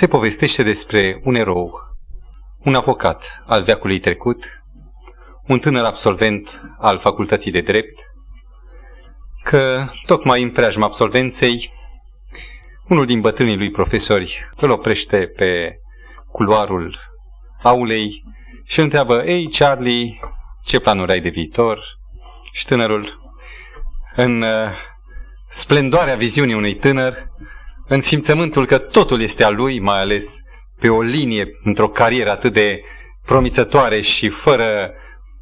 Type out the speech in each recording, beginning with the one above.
se povestește despre un erou, un avocat al veacului trecut, un tânăr absolvent al facultății de drept, că tocmai în preajma absolvenței, unul din bătrânii lui profesori îl oprește pe culoarul aulei și îl întreabă, Ei, Charlie, ce planuri ai de viitor? Și tânărul, în uh, splendoarea viziunii unui tânăr, în simțământul că totul este al lui, mai ales pe o linie, într-o carieră atât de promițătoare și fără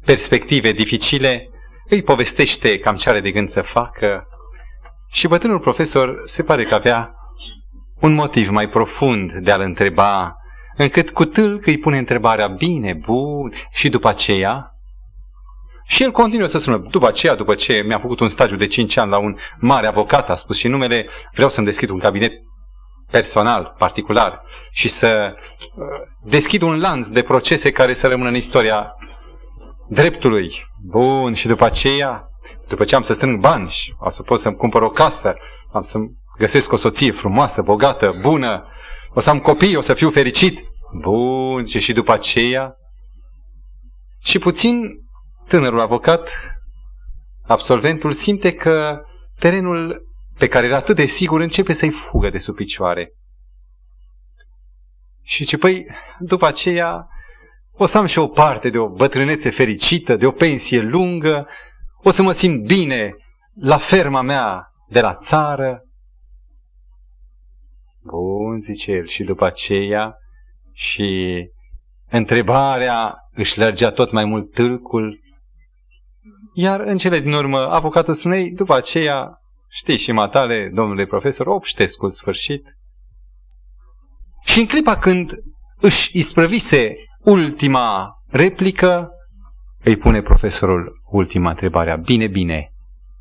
perspective dificile, îi povestește cam ce are de gând să facă. Și bătrânul profesor se pare că avea un motiv mai profund de a-l întreba, încât cu tâlc îi pune întrebarea, bine, bun, și după aceea, și el continuă să spună, după aceea, după ce mi-am făcut un stagiu de 5 ani la un mare avocat, a spus și numele, vreau să-mi deschid un cabinet personal, particular, și să uh, deschid un lanț de procese care să rămână în istoria dreptului. Bun, și după aceea, după ce am să strâng bani și o să pot să-mi cumpăr o casă, am să găsesc o soție frumoasă, bogată, bună, o să am copii, o să fiu fericit. Bun, și și după aceea. Și puțin tânărul avocat, absolventul, simte că terenul pe care era atât de sigur începe să-i fugă de sub picioare. Și ce păi, după aceea, o să am și o parte de o bătrânețe fericită, de o pensie lungă, o să mă simt bine la ferma mea de la țară. Bun, zice el, și după aceea, și întrebarea își lărgea tot mai mult tâlcul, iar în cele din urmă, avocatul spune, după aceea, știi și matale, domnule profesor, obștesc în sfârșit. Și în clipa când își isprăvise ultima replică, îi pune profesorul ultima întrebare, bine, bine,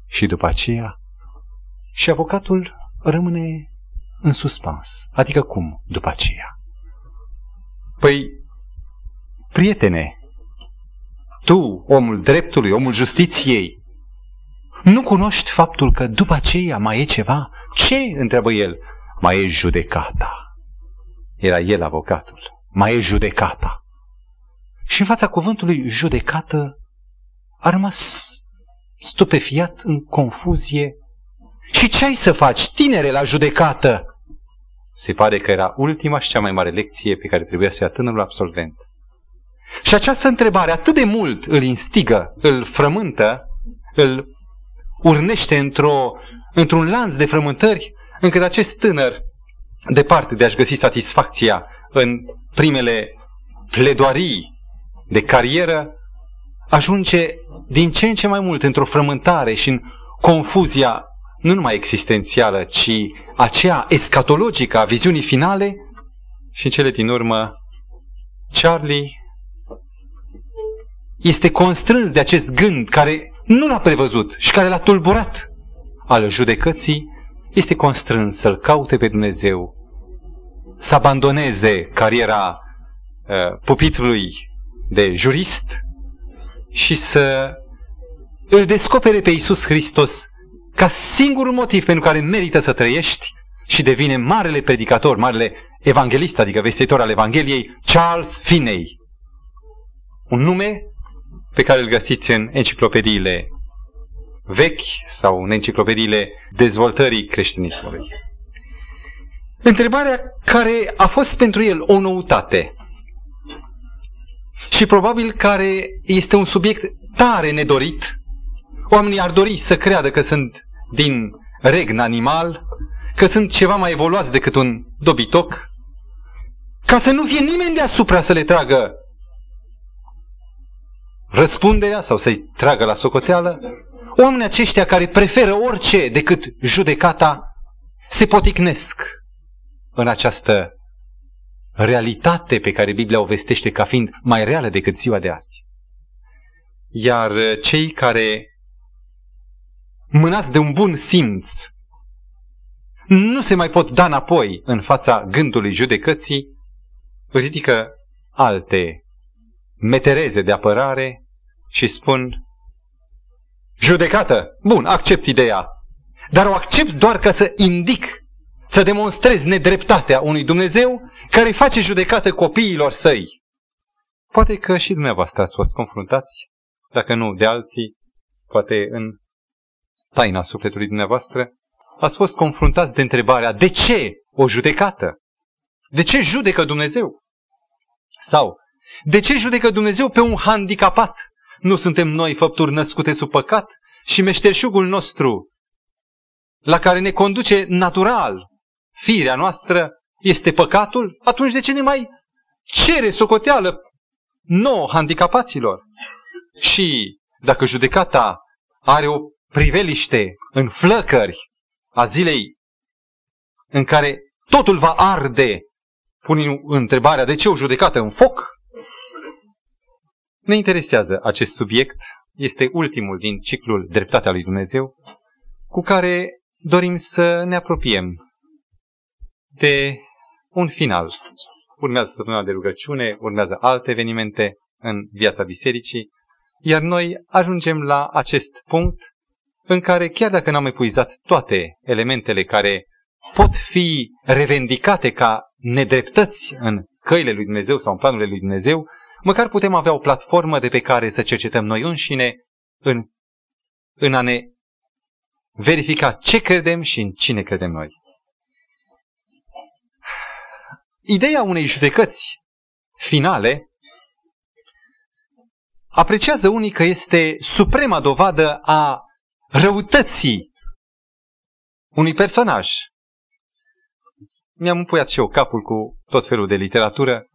și după aceea, și avocatul rămâne în suspans. Adică cum după aceea? Păi, prietene, tu, omul dreptului, omul justiției, nu cunoști faptul că după aceea mai e ceva? Ce? întreabă el. Mai e judecata. Era el avocatul. Mai e judecata. Și în fața cuvântului judecată a rămas stupefiat în confuzie. Și ce ai să faci, tinere, la judecată? Se pare că era ultima și cea mai mare lecție pe care trebuia să ia tânărul absolvent. Și această întrebare atât de mult îl instigă, îl frământă, îl urnește într-o, într-un lanț de frământări, încât acest tânăr, departe de a-și găsi satisfacția în primele pledoarii de carieră, ajunge din ce în ce mai mult într-o frământare și în confuzia nu numai existențială, ci aceea escatologică a viziunii finale și în cele din urmă Charlie este constrâns de acest gând care nu l-a prevăzut și care l-a tulburat al judecății, este constrâns să-L caute pe Dumnezeu, să abandoneze cariera uh, pupitrului de jurist și să îl descopere pe Iisus Hristos ca singurul motiv pentru care merită să trăiești și devine marele predicator, marele evanghelist, adică vestitor al Evangheliei, Charles Finney. Un nume pe care îl găsiți în enciclopediile vechi sau în enciclopediile dezvoltării creștinismului. Întrebarea care a fost pentru el o noutate și probabil care este un subiect tare nedorit. Oamenii ar dori să creadă că sunt din regn animal, că sunt ceva mai evoluați decât un dobitoc, ca să nu fie nimeni deasupra să le tragă răspunderea sau să-i tragă la socoteală, oamenii aceștia care preferă orice decât judecata se poticnesc în această realitate pe care Biblia o vestește ca fiind mai reală decât ziua de azi. Iar cei care mânați de un bun simț nu se mai pot da înapoi în fața gândului judecății, ridică alte metereze de apărare și spun judecată, bun, accept ideea, dar o accept doar ca să indic să demonstrezi nedreptatea unui Dumnezeu care face judecată copiilor săi. Poate că și dumneavoastră ați fost confruntați, dacă nu de alții, poate în taina sufletului dumneavoastră, ați fost confruntați de întrebarea de ce o judecată? De ce judecă Dumnezeu? Sau, de ce judecă Dumnezeu pe un handicapat? Nu suntem noi făpturi născute sub păcat? Și meșterșugul nostru, la care ne conduce natural firea noastră, este păcatul? Atunci de ce ne mai cere socoteală nouă handicapaților? Și dacă judecata are o priveliște în flăcări a zilei în care totul va arde, pune întrebarea de ce o judecată în foc? Ne interesează acest subiect, este ultimul din ciclul Dreptatea lui Dumnezeu, cu care dorim să ne apropiem de un final. Urmează săptămâna de rugăciune, urmează alte evenimente în viața bisericii, iar noi ajungem la acest punct în care, chiar dacă n-am epuizat toate elementele care pot fi revendicate ca nedreptăți în căile lui Dumnezeu sau în planurile lui Dumnezeu, măcar putem avea o platformă de pe care să cercetăm noi înșine în, în a ne verifica ce credem și în cine credem noi. Ideea unei judecăți finale apreciază unii că este suprema dovadă a răutății unui personaj. Mi-am împuiat și eu capul cu tot felul de literatură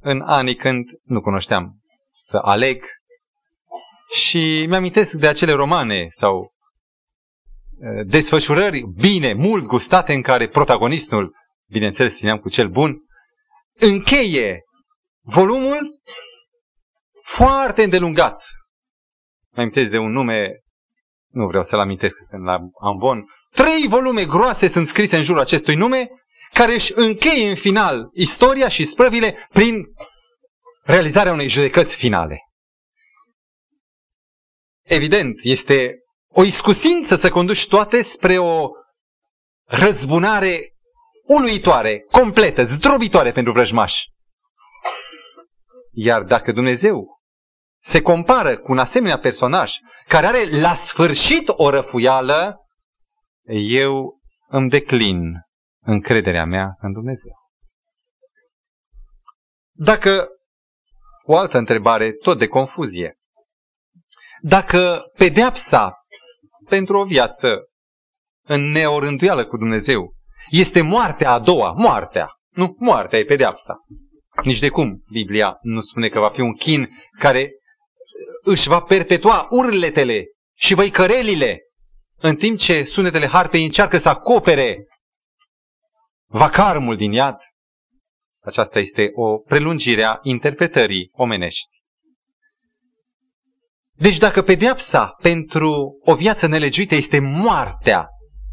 în anii când nu cunoșteam să aleg și mi-amintesc de acele romane sau desfășurări bine, mult gustate în care protagonistul, bineînțeles țineam cu cel bun, încheie volumul foarte îndelungat. Mă amintesc de un nume, nu vreau să-l amintesc, suntem la Ambon. Trei volume groase sunt scrise în jurul acestui nume, care își încheie în final istoria și sprăvile prin realizarea unei judecăți finale. Evident, este o iscusință să conduci toate spre o răzbunare uluitoare, completă, zdrobitoare pentru vrăjmași. Iar dacă Dumnezeu se compară cu un asemenea personaj care are la sfârșit o răfuială, eu îmi declin încrederea mea în Dumnezeu. Dacă o altă întrebare, tot de confuzie. Dacă pedeapsa pentru o viață în neorânduială cu Dumnezeu este moartea a doua, moartea, nu, moartea e pedeapsa. Nici de cum Biblia nu spune că va fi un chin care își va perpetua urletele și văicărelile, în timp ce sunetele harpei încearcă să acopere vacarmul din iad. Aceasta este o prelungire a interpretării omenești. Deci dacă pedeapsa pentru o viață nelegiuită este moartea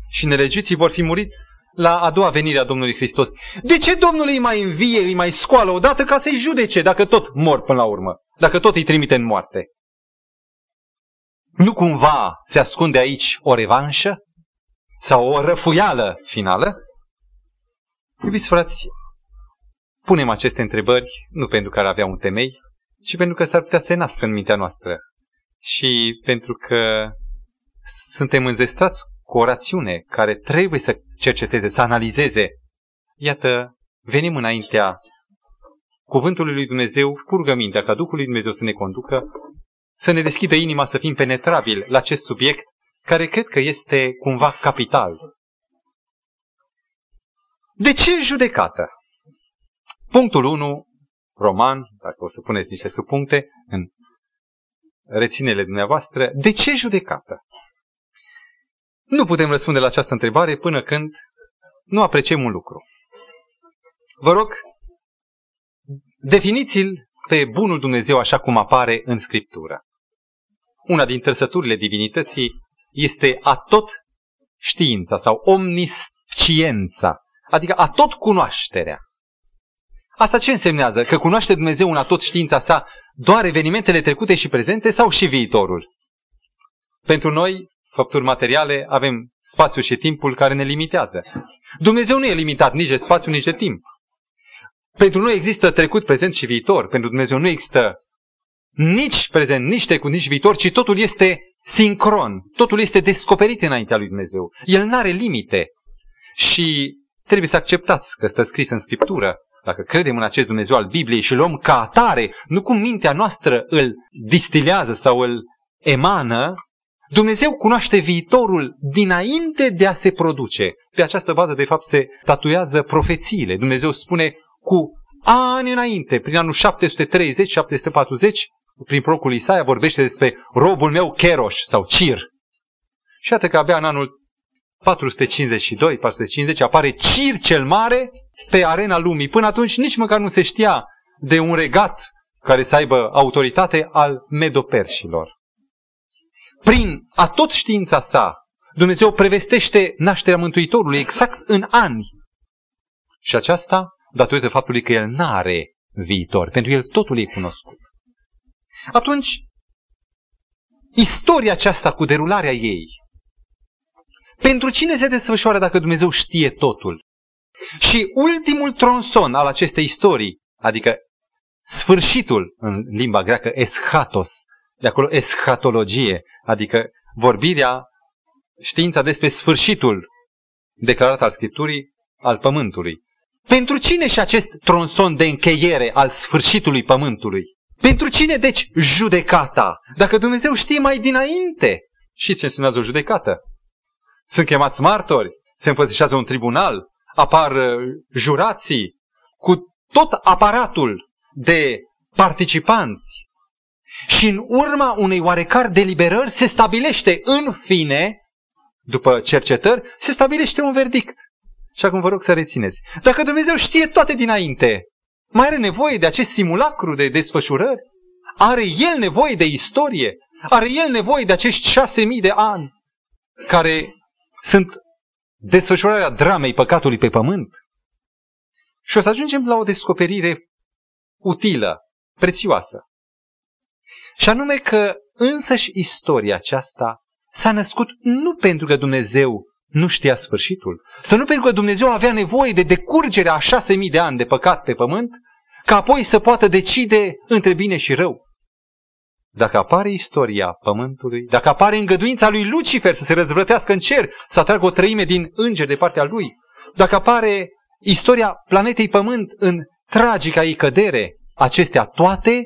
și nelegiuiții vor fi murit la a doua venire a Domnului Hristos, de ce Domnul îi mai învie, îi mai scoală odată ca să-i judece dacă tot mor până la urmă, dacă tot îi trimite în moarte? Nu cumva se ascunde aici o revanșă? Sau o răfuială finală? Iubiți frați, punem aceste întrebări nu pentru că ar avea un temei, ci pentru că s-ar putea să se nască în mintea noastră. Și pentru că suntem înzestrați cu o rațiune care trebuie să cerceteze, să analizeze. Iată, venim înaintea cuvântului lui Dumnezeu cu rugămintea ca Duhul lui Dumnezeu să ne conducă să ne deschidă inima să fim penetrabili la acest subiect, care cred că este cumva capital. De ce judecată? Punctul 1, roman, dacă o să puneți niște subpuncte în reținele dumneavoastră, de ce judecată? Nu putem răspunde la această întrebare până când nu apreciem un lucru. Vă rog, definiți-l pe bunul Dumnezeu așa cum apare în Scriptură. Una din trăsăturile divinității este a tot știința sau omnisciența, adică a tot cunoașterea. Asta ce însemnează? Că cunoaște Dumnezeu în tot știința sa doar evenimentele trecute și prezente sau și viitorul? Pentru noi, făpturi materiale, avem spațiul și timpul care ne limitează. Dumnezeu nu e limitat nici de spațiu, nici de timp. Pentru noi există trecut, prezent și viitor. Pentru Dumnezeu nu există nici prezent, nici trecut, nici viitor, ci totul este sincron. Totul este descoperit înaintea lui Dumnezeu. El nu are limite. Și trebuie să acceptați că stă scris în Scriptură. Dacă credem în acest Dumnezeu al Bibliei și luăm ca atare, nu cum mintea noastră îl distilează sau îl emană, Dumnezeu cunoaște viitorul dinainte de a se produce. Pe această bază, de fapt, se tatuează profețiile. Dumnezeu spune cu ani înainte, prin anul 730-740, prin procul Isaia vorbește despre robul meu Keroș sau Cir. Și iată că abia în anul 452-450 apare Cir cel mare pe arena lumii. Până atunci nici măcar nu se știa de un regat care să aibă autoritate al medoperșilor. Prin a tot știința sa, Dumnezeu prevestește nașterea Mântuitorului exact în ani. Și aceasta datorită faptului că El n-are viitor. Pentru El totul e cunoscut. Atunci, istoria aceasta cu derularea ei, pentru cine se desfășoară dacă Dumnezeu știe totul? Și ultimul tronson al acestei istorii, adică sfârșitul în limba greacă, eschatos, de acolo eschatologie, adică vorbirea, știința despre sfârșitul declarat al Scripturii al Pământului. Pentru cine și acest tronson de încheiere al sfârșitului Pământului? Pentru cine, deci, judecata? Dacă Dumnezeu știe mai dinainte. Și ce înseamnă o judecată? Sunt chemați martori, se împățișează un tribunal, apar uh, jurații, cu tot aparatul de participanți. Și în urma unei oarecare deliberări se stabilește în fine, după cercetări, se stabilește un verdict. Și acum vă rog să rețineți. Dacă Dumnezeu știe toate dinainte, mai are nevoie de acest simulacru de desfășurări? Are El nevoie de istorie? Are El nevoie de acești șase mii de ani care sunt desfășurarea dramei păcatului pe pământ? Și o să ajungem la o descoperire utilă, prețioasă. Și anume că însăși istoria aceasta s-a născut nu pentru că Dumnezeu nu știa sfârșitul. Să nu pentru că Dumnezeu avea nevoie de decurgerea a șase mii de ani de păcat pe pământ, ca apoi să poată decide între bine și rău. Dacă apare istoria pământului, dacă apare îngăduința lui Lucifer să se răzvrătească în cer, să atragă o treime din îngeri de partea lui, dacă apare istoria planetei pământ în tragica ei cădere, acestea toate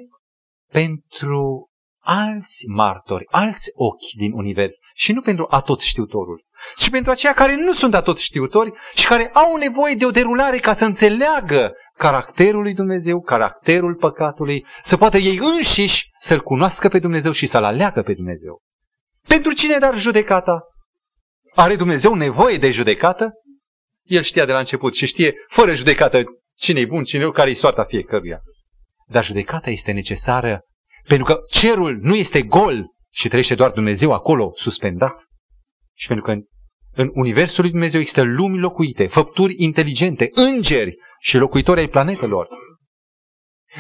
pentru alți martori, alți ochi din univers și nu pentru atot știutorul și pentru aceia care nu sunt atot știutori și care au nevoie de o derulare ca să înțeleagă caracterul lui Dumnezeu, caracterul păcatului, să poată ei înșiși să-L cunoască pe Dumnezeu și să-L aleagă pe Dumnezeu. Pentru cine dar judecata? Are Dumnezeu nevoie de judecată? El știa de la început și știe fără judecată cine e bun, cine e care-i soarta fiecăruia. Dar judecata este necesară pentru că cerul nu este gol și trăiește doar Dumnezeu acolo suspendat. Și pentru că în, în Universul lui Dumnezeu există lumi locuite, făpturi inteligente, îngeri și locuitori ai planetelor.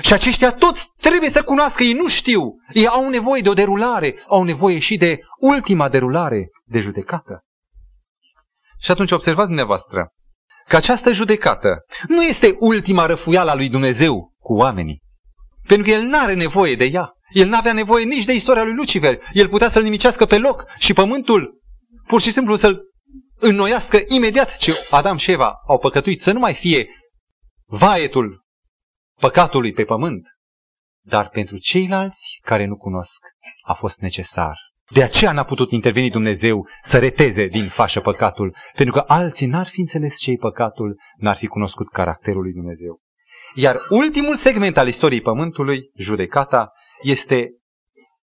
Și aceștia toți trebuie să cunoască, ei nu știu, ei au nevoie de o derulare, au nevoie și de ultima derulare de judecată. Și atunci observați dumneavoastră că această judecată nu este ultima răfuială a lui Dumnezeu cu oamenii. Pentru că el nu are nevoie de ea. El nu avea nevoie nici de istoria lui Lucifer. El putea să-l nimicească pe loc și pământul pur și simplu să-l înnoiască imediat ce Adam și Eva au păcătuit, să nu mai fie vaietul păcatului pe pământ. Dar pentru ceilalți care nu cunosc a fost necesar. De aceea n-a putut interveni Dumnezeu să reteze din fașă păcatul, pentru că alții n-ar fi înțeles ce păcatul, n-ar fi cunoscut caracterul lui Dumnezeu. Iar ultimul segment al istoriei Pământului, judecata, este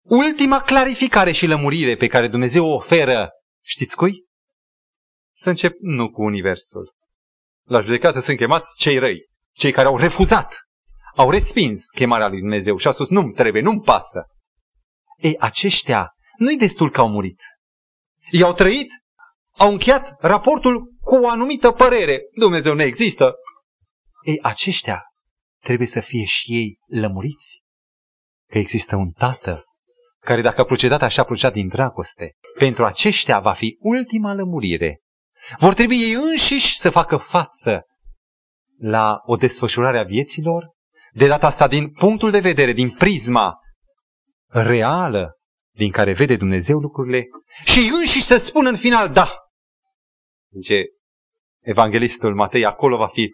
ultima clarificare și lămurire pe care Dumnezeu o oferă Știți cui? Să încep nu cu Universul. La judecată sunt chemați cei răi, cei care au refuzat, au respins chemarea lui Dumnezeu și au spus nu-mi trebuie, nu-mi pasă. Ei, aceștia nu-i destul că au murit. Ei au trăit, au încheiat raportul cu o anumită părere. Dumnezeu nu există. Ei, aceștia trebuie să fie și ei lămuriți că există un tată care dacă a procedat așa, a procedat din dragoste. Pentru aceștia va fi ultima lămurire. Vor trebui ei înșiși să facă față la o desfășurare a vieților, de data asta din punctul de vedere, din prisma reală din care vede Dumnezeu lucrurile și ei înșiși să spună în final, da, zice evanghelistul Matei, acolo va fi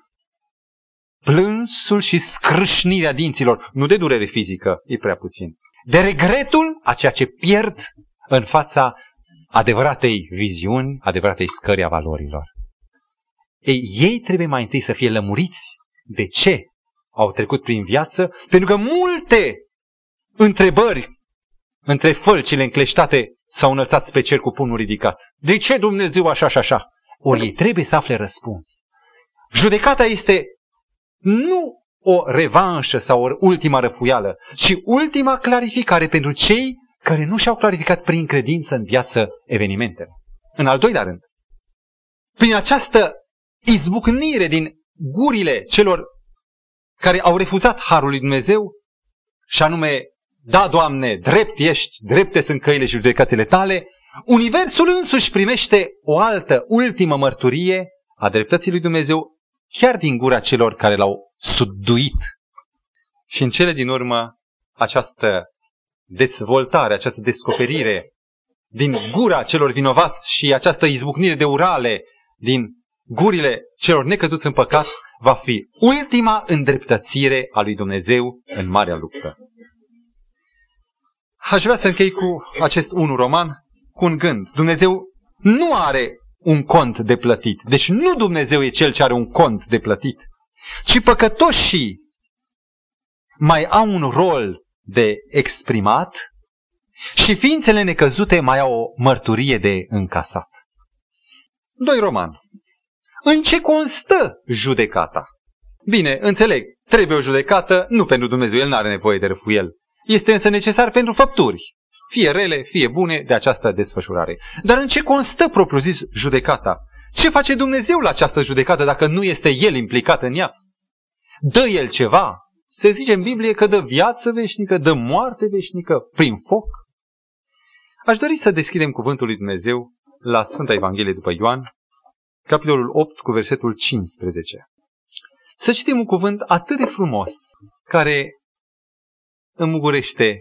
plânsul și scrâșnirea dinților, nu de durere fizică, e prea puțin, de regretul a ceea ce pierd în fața adevăratei viziuni, adevăratei scări a valorilor. Ei, ei trebuie mai întâi să fie lămuriți de ce au trecut prin viață, pentru că multe întrebări între fălcile încleștate s-au înălțat spre cer cu punul ridicat. De ce Dumnezeu așa și așa? Ori ei trebuie să afle răspuns. Judecata este nu o revanșă sau o ultima răfuială, ci ultima clarificare pentru cei care nu și-au clarificat prin credință în viață evenimentele. În al doilea rând, prin această izbucnire din gurile celor care au refuzat harul lui Dumnezeu, și anume, da, Doamne, drept ești, drepte sunt căile și judecațiile tale, Universul însuși primește o altă, ultimă mărturie a dreptății lui Dumnezeu, chiar din gura celor care l-au subduit. Și în cele din urmă, această dezvoltare, această descoperire din gura celor vinovați și această izbucnire de urale din gurile celor necăzuți în păcat va fi ultima îndreptățire a lui Dumnezeu în marea luptă. Aș vrea să închei cu acest unu roman, cu un gând. Dumnezeu nu are un cont de plătit. Deci nu Dumnezeu e cel ce are un cont de plătit, ci păcătoșii mai au un rol de exprimat și ființele necăzute mai au o mărturie de încasat. Doi roman. În ce constă judecata? Bine, înțeleg, trebuie o judecată, nu pentru Dumnezeu, El nu are nevoie de răfuiel. Este însă necesar pentru făpturi, fie rele, fie bune, de această desfășurare. Dar în ce constă propriu-zis judecata? Ce face Dumnezeu la această judecată dacă nu este El implicat în ea? Dă El ceva? Se zice în Biblie că dă viață veșnică, dă moarte veșnică prin foc. Aș dori să deschidem cuvântul lui Dumnezeu la Sfânta Evanghelie după Ioan, capitolul 8 cu versetul 15. Să citim un cuvânt atât de frumos, care îmugurește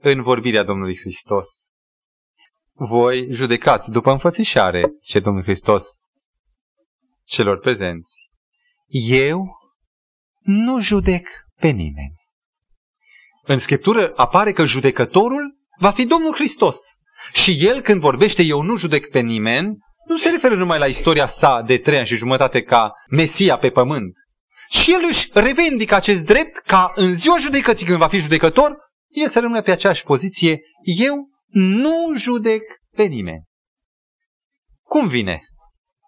în vorbirea Domnului Hristos. Voi judecați după înfățișare, ce Domnul Hristos celor prezenți. Eu nu judec pe nimeni. În Scriptură apare că judecătorul va fi Domnul Hristos. Și el când vorbește eu nu judec pe nimeni, nu se referă numai la istoria sa de trei ani și jumătate ca Mesia pe pământ. Și el își revendică acest drept ca în ziua judecății când va fi judecător, el să rămână pe aceeași poziție. Eu nu judec pe nimeni. Cum vine?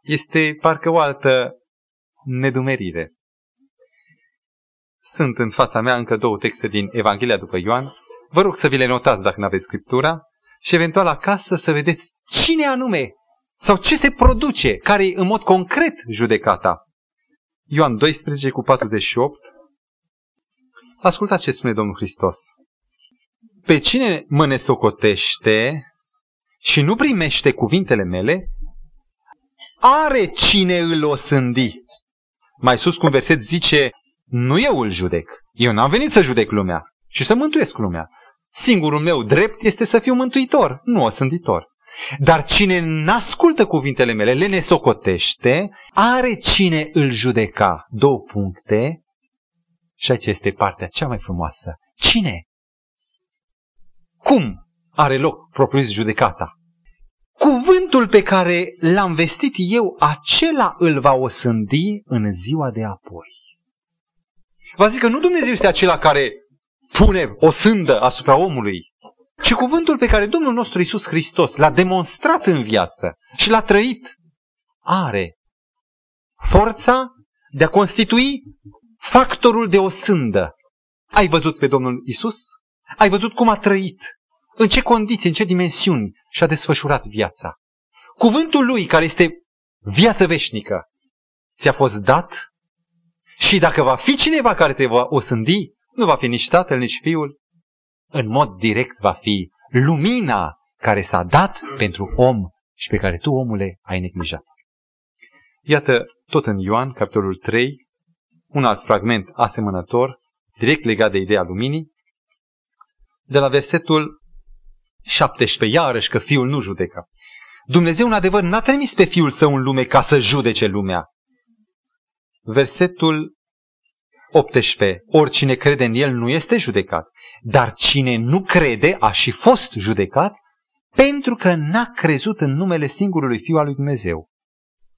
Este parcă o altă nedumerire. Sunt în fața mea încă două texte din Evanghelia după Ioan. Vă rog să vi le notați dacă nu aveți Scriptura și eventual acasă să vedeți cine anume sau ce se produce, care e în mod concret judecata. Ioan 12 cu 48. Ascultați ce spune Domnul Hristos. Pe cine mă nesocotește și nu primește cuvintele mele, are cine îl osândi. Mai sus cu un verset zice, nu eu îl judec. Eu n-am venit să judec lumea și să mântuiesc lumea. Singurul meu drept este să fiu mântuitor, nu osânditor. Dar cine n-ascultă cuvintele mele, le nesocotește, are cine îl judeca. Două puncte. Și aici este partea cea mai frumoasă. Cine? Cum are loc propriu judecata? Cuvântul pe care l-am vestit eu, acela îl va osândi în ziua de apoi. Vă zic că nu Dumnezeu este acela care pune o sândă asupra omului, ci cuvântul pe care Domnul nostru Isus Hristos l-a demonstrat în viață și l-a trăit, are forța de a constitui factorul de o sândă. Ai văzut pe Domnul Isus? Ai văzut cum a trăit? În ce condiții, în ce dimensiuni și-a desfășurat viața? Cuvântul lui, care este viață veșnică, ți-a fost dat și dacă va fi cineva care te va osândi, nu va fi nici tatăl, nici fiul, în mod direct va fi lumina care s-a dat pentru om și pe care tu, omule, ai neglijat. Iată, tot în Ioan, capitolul 3, un alt fragment asemănător, direct legat de ideea luminii, de la versetul 17, iarăși că fiul nu judecă. Dumnezeu, în adevăr, n-a trimis pe fiul său în lume ca să judece lumea. Versetul 18. Oricine crede în el nu este judecat, dar cine nu crede a și fost judecat pentru că n-a crezut în numele singurului Fiu al lui Dumnezeu.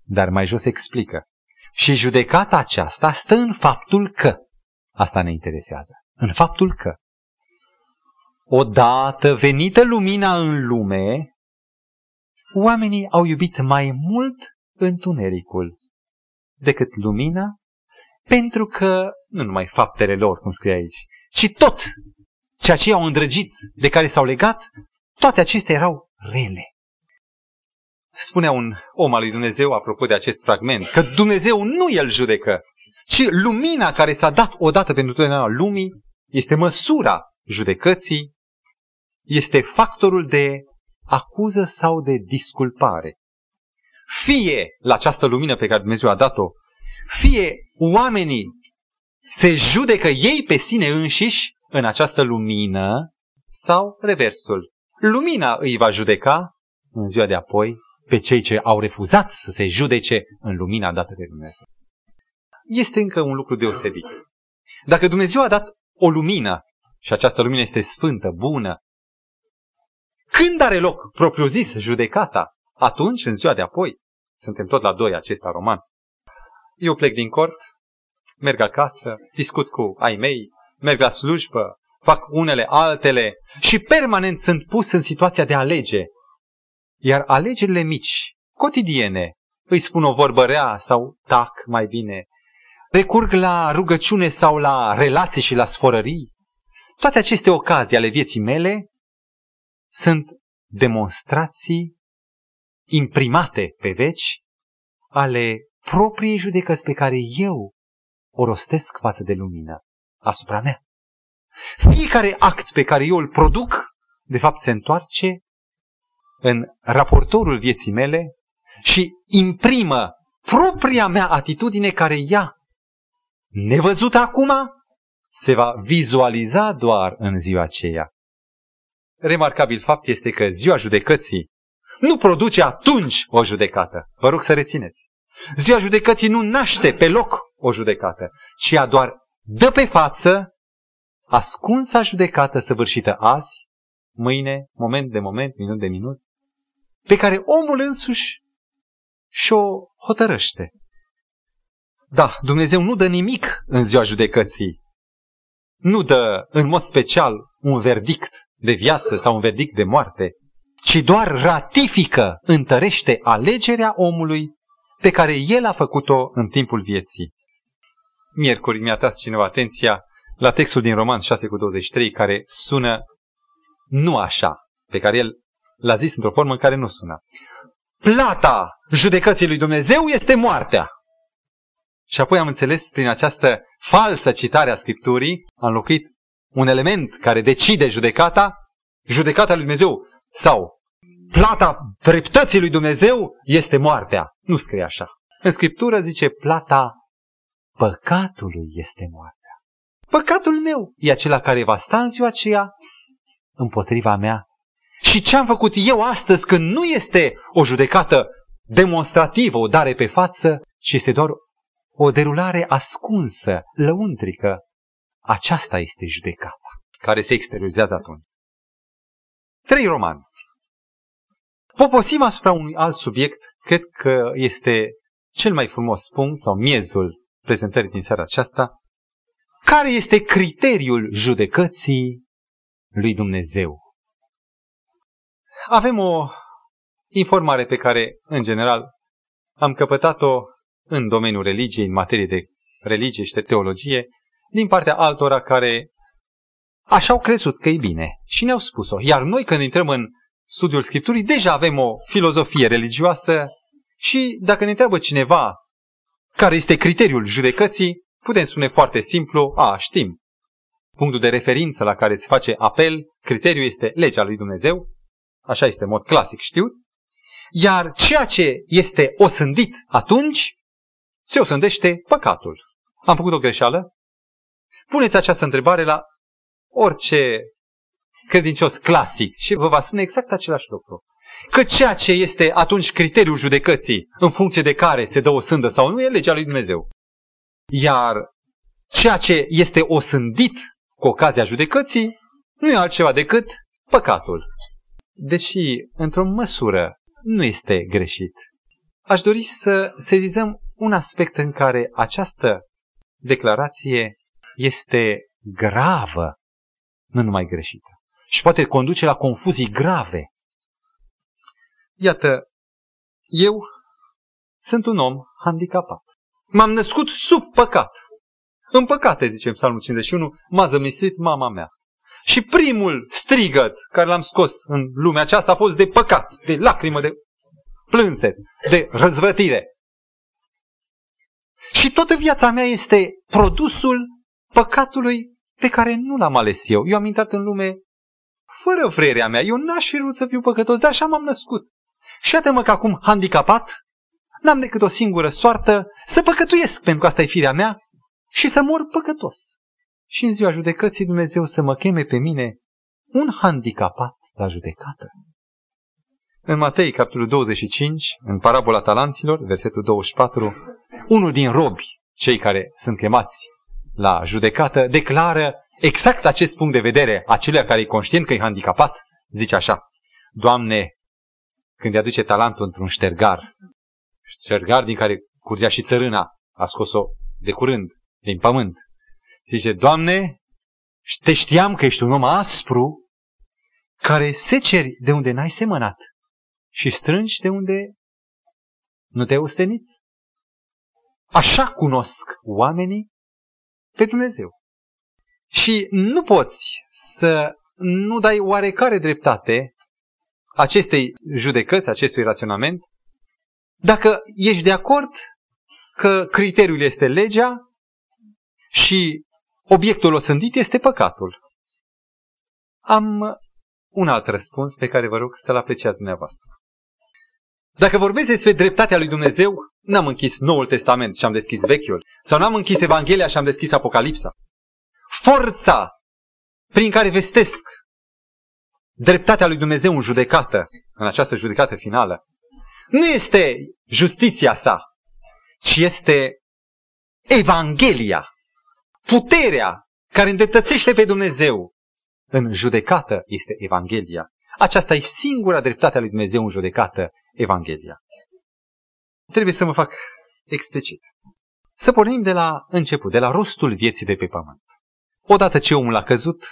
Dar mai jos explică. Și judecata aceasta stă în faptul că, asta ne interesează, în faptul că, odată venită lumina în lume, oamenii au iubit mai mult întunericul decât lumina, pentru că, nu numai faptele lor, cum scrie aici, ci tot ceea ce i-au îndrăgit, de care s-au legat, toate acestea erau rele. Spunea un om al lui Dumnezeu, apropo de acest fragment, că Dumnezeu nu el judecă, ci lumina care s-a dat odată pentru totdeauna lumii este măsura judecății, este factorul de acuză sau de disculpare. Fie la această lumină pe care Dumnezeu a dat-o, fie oamenii se judecă ei pe sine înșiși în această lumină, sau reversul. Lumina îi va judeca în ziua de apoi pe cei ce au refuzat să se judece în lumina dată de Dumnezeu. Este încă un lucru deosebit. Dacă Dumnezeu a dat o lumină și această lumină este sfântă, bună, când are loc propriu-zis judecata? Atunci, în ziua de apoi. Suntem tot la doi acesta roman. Eu plec din cort, merg acasă, discut cu ai mei, merg la slujbă, fac unele altele și permanent sunt pus în situația de a alege. Iar alegerile mici, cotidiene, îi spun o vorbă rea sau tac mai bine, recurg la rugăciune sau la relații și la sforării, toate aceste ocazii ale vieții mele sunt demonstrații imprimate pe veci ale propriei judecăți pe care eu o rostesc față de lumină asupra mea. Fiecare act pe care eu îl produc, de fapt, se întoarce în raportorul vieții mele și imprimă propria mea atitudine care ea, nevăzută acum, se va vizualiza doar în ziua aceea. Remarcabil fapt este că ziua judecății nu produce atunci o judecată. Vă rog să rețineți. Ziua judecății nu naște pe loc o judecată, ci ea doar dă pe față ascunsa judecată săvârșită azi, mâine, moment de moment, minut de minut, pe care omul însuși și-o hotărăște. Da, Dumnezeu nu dă nimic în ziua judecății. Nu dă în mod special un verdict de viață sau un verdict de moarte, ci doar ratifică, întărește alegerea omului pe care el a făcut-o în timpul vieții. Miercuri mi-a tras cineva atenția la textul din Roman 6 cu 23, care sună nu așa, pe care el l-a zis într-o formă în care nu sună. Plata judecății lui Dumnezeu este moartea. Și apoi am înțeles prin această falsă citare a Scripturii, am locuit un element care decide judecata, judecata lui Dumnezeu sau plata dreptății lui Dumnezeu este moartea. Nu scrie așa. În Scriptură zice plata păcatului este moartea. Păcatul meu e acela care va sta în ziua aceea împotriva mea. Și ce am făcut eu astăzi când nu este o judecată demonstrativă, o dare pe față, ci este doar o derulare ascunsă, lăuntrică. Aceasta este judecata care se exteriorizează atunci. Trei romani. Poposim asupra unui alt subiect, cred că este cel mai frumos punct sau miezul prezentării din seara aceasta, care este criteriul judecății lui Dumnezeu? Avem o informare pe care, în general, am căpătat-o în domeniul religiei, în materie de religie și de teologie, din partea altora care așa au crezut că e bine și ne-au spus-o. Iar noi, când intrăm în studiul Scripturii, deja avem o filozofie religioasă și dacă ne întreabă cineva care este criteriul judecății, putem spune foarte simplu, a, știm. punctul de referință la care se face apel, criteriul este legea lui Dumnezeu, așa este în mod clasic știut, iar ceea ce este osândit atunci, se osândește păcatul. Am făcut o greșeală? Puneți această întrebare la orice credincios clasic și vă va spune exact același lucru. Că ceea ce este atunci criteriul judecății, în funcție de care se dă o sândă sau nu, e legea lui Dumnezeu. Iar ceea ce este osândit cu ocazia judecății, nu e altceva decât păcatul. Deși, într-o măsură, nu este greșit. Aș dori să sezizăm un aspect în care această declarație este gravă, nu numai greșită. Și poate conduce la confuzii grave. Iată, eu sunt un om handicapat. M-am născut sub păcat. În păcate, zicem Psalmul 51, m-a zămislit mama mea. Și primul strigăt care l-am scos în lumea aceasta a fost de păcat, de lacrimă, de plânse, de răzvătire. Și toată viața mea este produsul păcatului pe care nu l-am ales eu. Eu am intrat în lume fără vrerea mea. Eu n-aș fi vrut să fiu păcătos, dar așa m-am născut. Și iată-mă că acum, handicapat, n-am decât o singură soartă să păcătuiesc, pentru că asta e firea mea, și să mor păcătos. Și în ziua judecății Dumnezeu să mă cheme pe mine un handicapat la judecată. În Matei, capitolul 25, în parabola talanților, versetul 24, unul din robi, cei care sunt chemați la judecată, declară exact acest punct de vedere, acelea care e conștient că e handicapat, zice așa, Doamne, când îi aduce talentul într-un ștergar, ștergar din care curgea și țărâna, a scos-o de curând, din pământ. Și zice, Doamne, te știam că ești un om aspru, care seceri de unde n-ai semănat și strângi de unde nu te-ai ostenit. Așa cunosc oamenii pe Dumnezeu. Și nu poți să nu dai oarecare dreptate acestei judecăți, acestui raționament, dacă ești de acord că criteriul este legea și obiectul osândit este păcatul. Am un alt răspuns pe care vă rog să-l apreciați dumneavoastră. Dacă vorbesc despre dreptatea lui Dumnezeu, n-am închis Noul Testament și am deschis Vechiul, sau n-am închis Evanghelia și am deschis Apocalipsa. Forța prin care vestesc dreptatea lui Dumnezeu în judecată, în această judecată finală, nu este justiția sa, ci este Evanghelia, puterea care îndreptățește pe Dumnezeu în judecată este Evanghelia. Aceasta e singura dreptate a lui Dumnezeu în judecată, Evanghelia. Trebuie să mă fac explicit. Să pornim de la început, de la rostul vieții de pe pământ. Odată ce omul a căzut,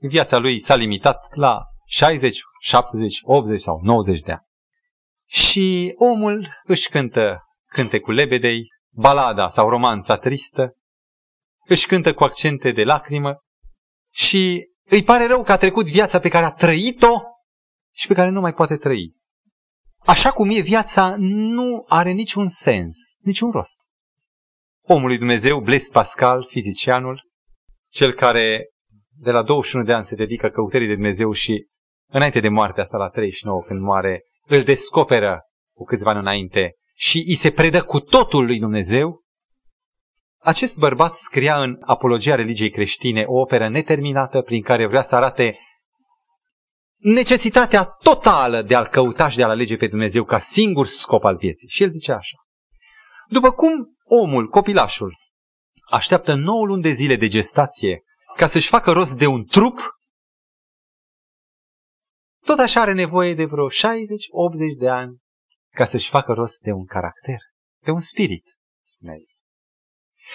viața lui s-a limitat la 60, 70, 80 sau 90 de ani. Și omul își cântă cântecul lebedei, balada sau romanța tristă, își cântă cu accente de lacrimă și îi pare rău că a trecut viața pe care a trăit-o și pe care nu mai poate trăi. Așa cum e viața, nu are niciun sens, niciun rost. Omul lui Dumnezeu, Blaise Pascal, fizicianul, cel care de la 21 de ani se dedică căutării de Dumnezeu și înainte de moartea sa la 39 când moare, îl descoperă cu câțiva ani înainte și îi se predă cu totul lui Dumnezeu, acest bărbat scria în Apologia religiei creștine o operă neterminată prin care vrea să arate necesitatea totală de a-L căuta și de a-L alege pe Dumnezeu ca singur scop al vieții. Și el zice așa. După cum omul, copilașul, așteaptă 9 luni de zile de gestație ca să-și facă rost de un trup, tot așa are nevoie de vreo 60-80 de ani ca să-și facă rost de un caracter, de un spirit, spune el.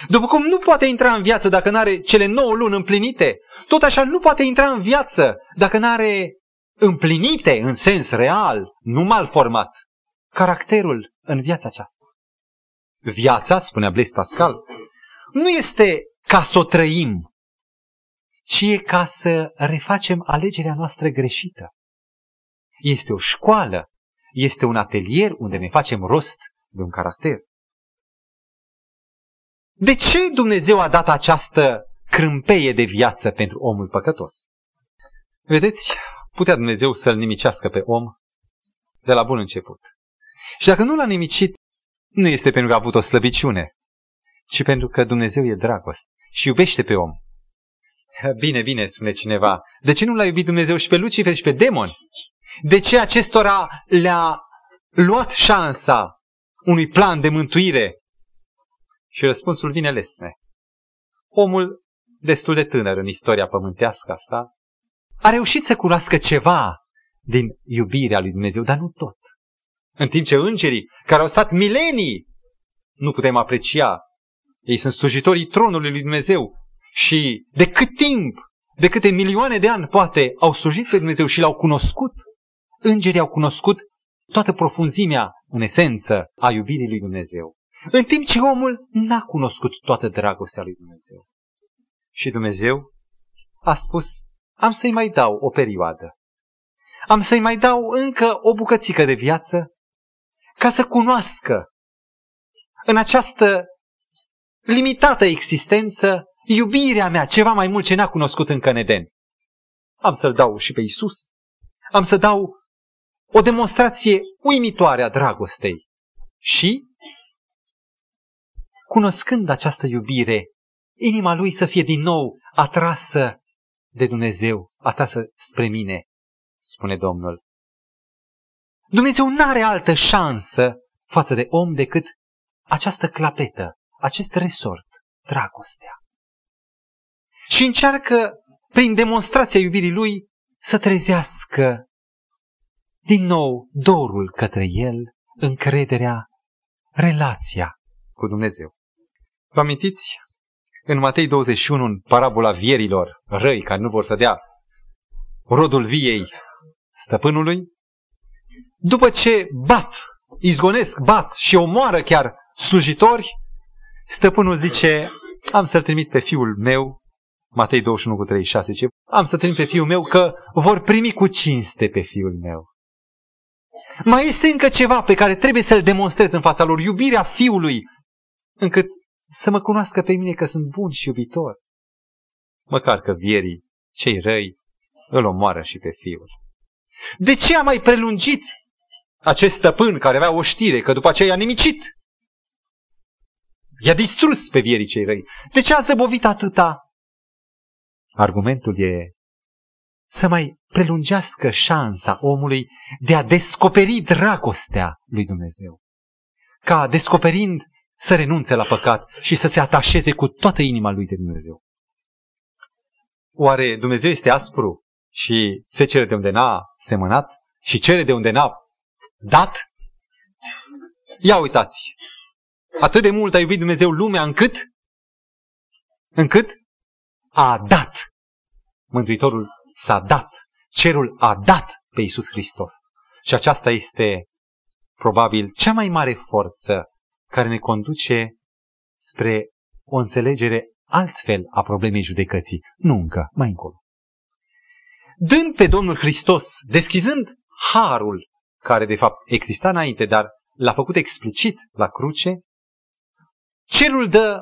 După cum nu poate intra în viață dacă nu are cele 9 luni împlinite, tot așa nu poate intra în viață dacă nu are împlinite în sens real, nu mal format, caracterul în viața aceasta. Viața, spunea Blaise Pascal, nu este ca să o trăim, ci e ca să refacem alegerea noastră greșită. Este o școală, este un atelier unde ne facem rost de un caracter. De ce Dumnezeu a dat această crâmpeie de viață pentru omul păcătos. Vedeți, putea Dumnezeu să-l nimicească pe om de la bun început. Și dacă nu l-a nimicit, nu este pentru că a avut o slăbiciune, ci pentru că Dumnezeu e dragoste și iubește pe om. Bine, bine, spune cineva. De ce nu l-a iubit Dumnezeu și pe Lucifer și pe demoni? De ce acestora le-a luat șansa unui plan de mântuire? Și răspunsul vine lesne. Omul destul de tânăr în istoria pământească asta a reușit să cunoască ceva din iubirea lui Dumnezeu, dar nu tot. În timp ce îngerii, care au stat milenii, nu putem aprecia, ei sunt slujitorii tronului lui Dumnezeu, și de cât timp, de câte milioane de ani, poate, au slujit pe Dumnezeu și l-au cunoscut, îngerii au cunoscut toată profunzimea, în esență, a iubirii lui Dumnezeu. În timp ce omul n-a cunoscut toată dragostea lui Dumnezeu. Și Dumnezeu a spus, am să-i mai dau o perioadă. Am să-i mai dau încă o bucățică de viață ca să cunoască în această limitată existență iubirea mea, ceva mai mult ce n-a cunoscut încă în Eden. Am să-l dau și pe Isus. Am să dau o demonstrație uimitoare a dragostei. Și, cunoscând această iubire, inima lui să fie din nou atrasă de Dumnezeu, atrasă spre mine, spune Domnul. Dumnezeu nu are altă șansă față de om decât această clapetă, acest resort, dragostea și încearcă, prin demonstrația iubirii lui, să trezească din nou dorul către el, încrederea, relația cu Dumnezeu. Vă amintiți? În Matei 21, în parabola vierilor răi care nu vor să dea rodul viei stăpânului, după ce bat, izgonesc, bat și omoară chiar slujitori, stăpânul zice, am să-l trimit pe fiul meu Matei 21 cu 36, ce am să trimit pe fiul meu că vor primi cu cinste pe fiul meu. Mai este încă ceva pe care trebuie să-l demonstrez în fața lor, iubirea fiului, încât să mă cunoască pe mine că sunt bun și iubitor. Măcar că vierii, cei răi, îl omoară și pe fiul. De ce a mai prelungit acest stăpân care avea o știre, că după aceea i-a nimicit? I-a distrus pe vierii cei răi. De ce a zăbovit atâta Argumentul e să mai prelungească șansa omului de a descoperi dragostea lui Dumnezeu. Ca descoperind să renunțe la păcat și să se atașeze cu toată inima lui de Dumnezeu. Oare Dumnezeu este aspru și se cere de unde n-a semănat și cere de unde n-a dat? Ia uitați! Atât de mult a iubit Dumnezeu lumea încât încât a dat. Mântuitorul s-a dat. Cerul a dat pe Iisus Hristos. Și aceasta este probabil cea mai mare forță care ne conduce spre o înțelegere altfel a problemei judecății. Nu încă, mai încolo. Dând pe Domnul Hristos, deschizând harul care de fapt exista înainte, dar l-a făcut explicit la cruce, cerul dă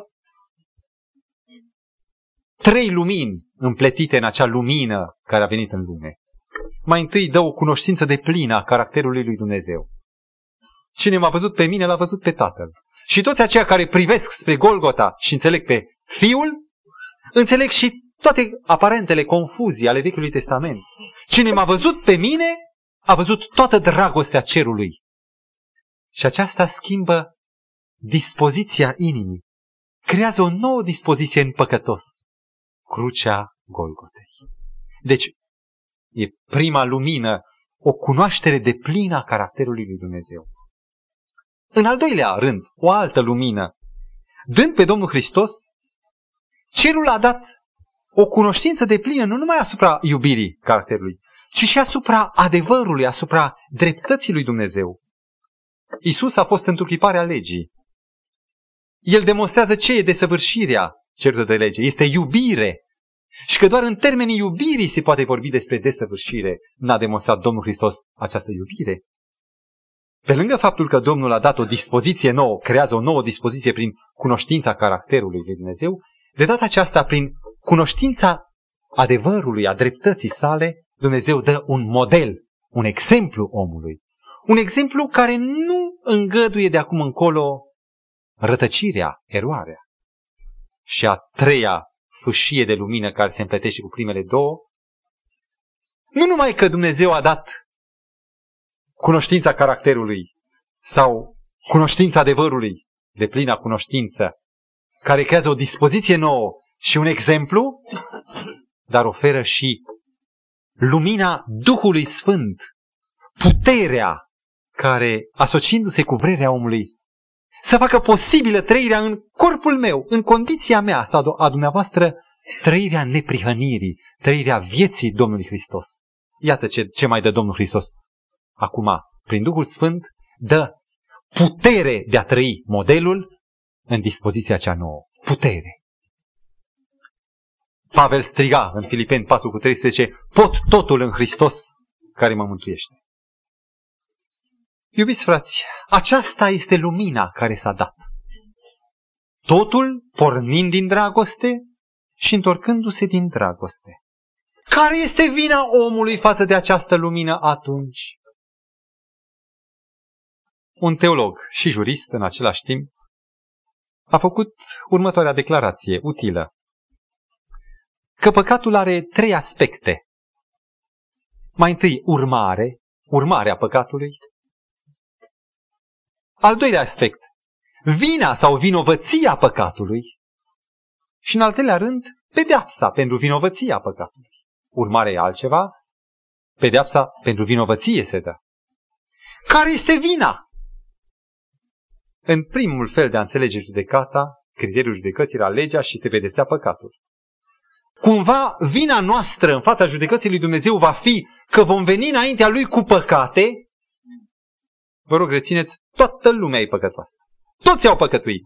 trei lumini împletite în acea lumină care a venit în lume. Mai întâi dă o cunoștință de plină a caracterului lui Dumnezeu. Cine m-a văzut pe mine, l-a văzut pe Tatăl. Și toți aceia care privesc spre Golgota și înțeleg pe Fiul, înțeleg și toate aparentele confuzii ale Vechiului Testament. Cine m-a văzut pe mine, a văzut toată dragostea cerului. Și aceasta schimbă dispoziția inimii. Creează o nouă dispoziție în păcătos crucea Golgotei. Deci, e prima lumină, o cunoaștere de plină a caracterului lui Dumnezeu. În al doilea rând, o altă lumină, dând pe Domnul Hristos, cerul a dat o cunoștință de plină nu numai asupra iubirii caracterului, ci și asupra adevărului, asupra dreptății lui Dumnezeu. Isus a fost întruchiparea legii. El demonstrează ce e desăvârșirea certă de lege. Este iubire. Și că doar în termenii iubirii se poate vorbi despre desăvârșire. N-a demonstrat Domnul Hristos această iubire. Pe lângă faptul că Domnul a dat o dispoziție nouă, creează o nouă dispoziție prin cunoștința caracterului lui Dumnezeu, de data aceasta prin cunoștința adevărului, a dreptății sale, Dumnezeu dă un model, un exemplu omului. Un exemplu care nu îngăduie de acum încolo rătăcirea, eroarea. Și a treia fâșie de lumină care se împletește cu primele două, nu numai că Dumnezeu a dat cunoștința caracterului sau cunoștința adevărului, de plină cunoștință, care creează o dispoziție nouă și un exemplu, dar oferă și lumina Duhului Sfânt, puterea care, asociindu-se cu vrerea omului, să facă posibilă trăirea în corpul meu, în condiția mea sau a dumneavoastră, trăirea neprihănirii, trăirea vieții Domnului Hristos. Iată ce, ce mai dă Domnul Hristos. Acum, prin Duhul Sfânt, dă putere de a trăi modelul în dispoziția cea nouă. Putere. Pavel striga în Filipeni 4 cu 13, pot totul în Hristos care mă mântuiește. Iubiți frați, aceasta este lumina care s-a dat. Totul pornind din dragoste și întorcându-se din dragoste. Care este vina omului față de această lumină atunci? Un teolog și jurist în același timp a făcut următoarea declarație utilă. Că păcatul are trei aspecte. Mai întâi, urmare, urmarea păcatului. Al doilea aspect, vina sau vinovăția păcatului. Și în al treilea rând, pedeapsa pentru vinovăția păcatului. Urmarea e altceva, pedeapsa pentru vinovăție se dă. Care este vina? În primul fel de a înțelege judecata, criteriul judecății era legea și se pedepsea păcatul. Cumva vina noastră în fața judecății lui Dumnezeu va fi că vom veni înaintea lui cu păcate. Vă rog, rețineți, toată lumea e păcătoasă. Toți au păcătuit.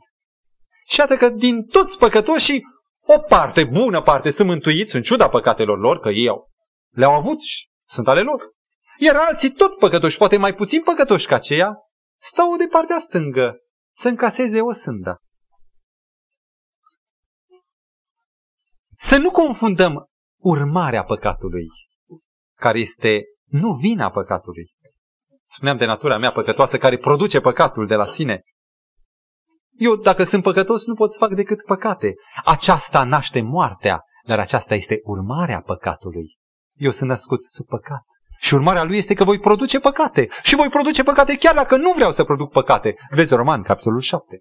Și iată că din toți păcătoșii, o parte, bună parte, sunt mântuiți în ciuda păcatelor lor, că ei au, le-au avut și sunt ale lor. Iar alții tot păcătoși, poate mai puțin păcătoși ca aceia, stau de partea stângă să încaseze o sândă. Să nu confundăm urmarea păcatului, care este nu vina păcatului. Spuneam de natura mea păcătoasă care produce păcatul de la sine. Eu, dacă sunt păcătos, nu pot să fac decât păcate. Aceasta naște moartea, dar aceasta este urmarea păcatului. Eu sunt născut sub păcat. Și urmarea lui este că voi produce păcate. Și voi produce păcate chiar dacă nu vreau să produc păcate. Vezi Roman, capitolul 7.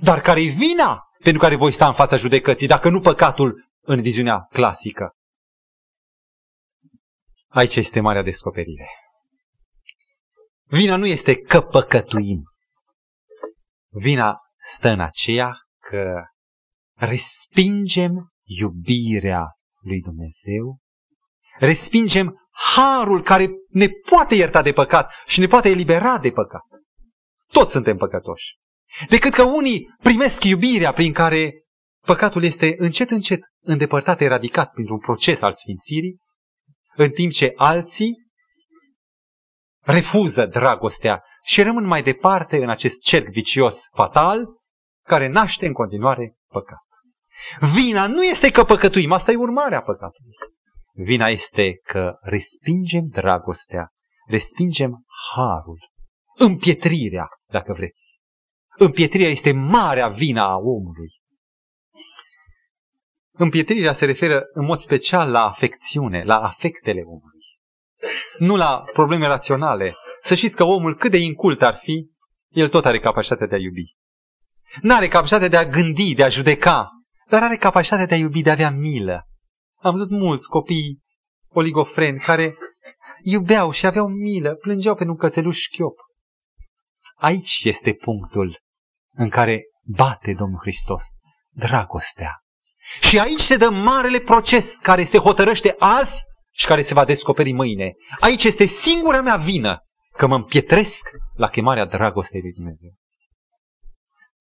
Dar care e vina pentru care voi sta în fața judecății, dacă nu păcatul în viziunea clasică? Aici este marea descoperire. Vina nu este că păcătuim. Vina stă în aceea că respingem iubirea lui Dumnezeu, respingem harul care ne poate ierta de păcat și ne poate elibera de păcat. Toți suntem păcătoși. Decât că unii primesc iubirea prin care păcatul este încet, încet îndepărtat, eradicat printr-un proces al sfințirii, în timp ce alții refuză dragostea și rămân mai departe în acest cerc vicios fatal care naște în continuare păcat. Vina nu este că păcătuim, asta e urmarea păcatului. Vina este că respingem dragostea, respingem harul, împietrirea, dacă vreți. Împietrirea este marea vina a omului. Împietrirea se referă în mod special la afecțiune, la afectele omului. Nu la probleme raționale. Să știți că omul, cât de incult ar fi, el tot are capacitatea de a iubi. N-are capacitatea de a gândi, de a judeca, dar are capacitatea de a iubi, de a avea milă, am văzut mulți copii oligofreni care iubeau și aveau milă, plângeau pentru un cățeluș șchiop. Aici este punctul în care bate Domnul Hristos dragostea. Și aici se dă marele proces care se hotărăște azi și care se va descoperi mâine. Aici este singura mea vină că mă împietresc la chemarea dragostei lui Dumnezeu.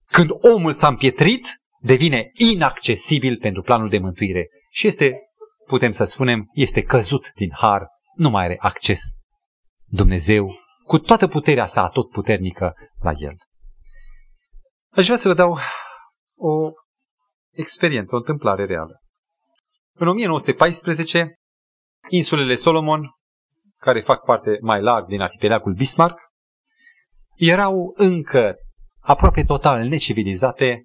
Când omul s-a împietrit, devine inaccesibil pentru planul de mântuire și este putem să spunem, este căzut din har, nu mai are acces Dumnezeu cu toată puterea sa tot puternică la el. Aș vrea să vă dau o experiență, o întâmplare reală. În 1914, insulele Solomon, care fac parte mai larg din arhipelagul Bismarck, erau încă aproape total necivilizate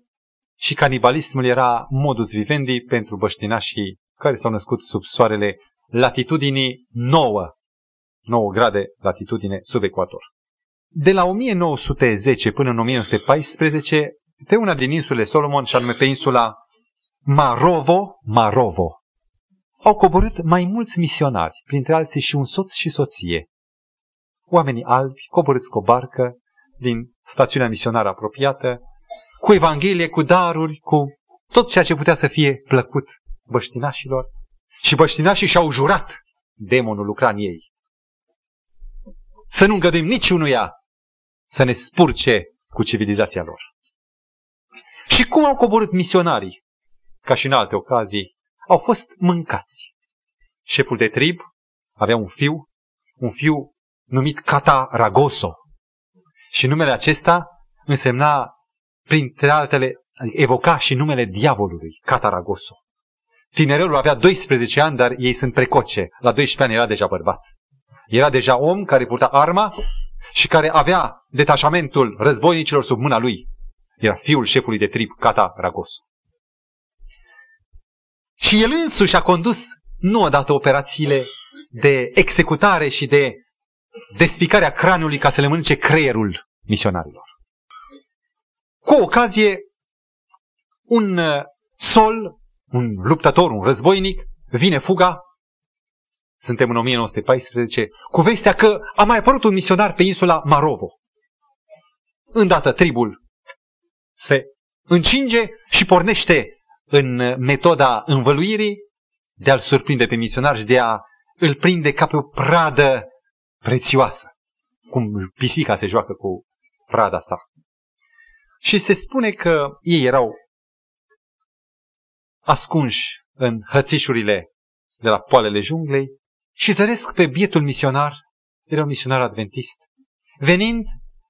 și canibalismul era modus vivendi pentru băștinașii care s-au născut sub soarele latitudinii 9, 9 grade latitudine sub ecuator. De la 1910 până în 1914, pe una din insulele Solomon, și anume pe insula Marovo, Marovo, au coborât mai mulți misionari, printre alții și un soț și soție. Oamenii albi coborâți cu o barcă din stațiunea misionară apropiată, cu Evanghelie, cu daruri, cu tot ceea ce putea să fie plăcut băștinașilor. Și băștinașii și-au jurat, demonul lucra în ei, să nu îngăduim niciunuia să ne spurce cu civilizația lor. Și cum au coborât misionarii, ca și în alte ocazii, au fost mâncați. Șeful de trib avea un fiu, un fiu numit Cata Ragoso. Și numele acesta însemna, printre altele, evoca și numele diavolului, Cata Ragoso. Tinerelul avea 12 ani, dar ei sunt precoce. La 12 ani era deja bărbat. Era deja om care purta arma și care avea detașamentul războinicilor sub mâna lui. Era fiul șefului de trib, Cata Ragoso. Și el însuși a condus nu odată operațiile de executare și de despicarea craniului ca să le mănânce creierul misionarilor. Cu ocazie, un uh, sol, un luptător, un războinic, vine fuga, suntem în 1914, cu vestea că a mai apărut un misionar pe insula Marovo. Îndată tribul se încinge și pornește în metoda învăluirii de a-l surprinde pe misionar și de a îl prinde ca pe o pradă prețioasă, cum pisica se joacă cu prada sa. Și se spune că ei erau ascunși în hățișurile de la poalele junglei și zăresc pe bietul misionar, era un misionar adventist, venind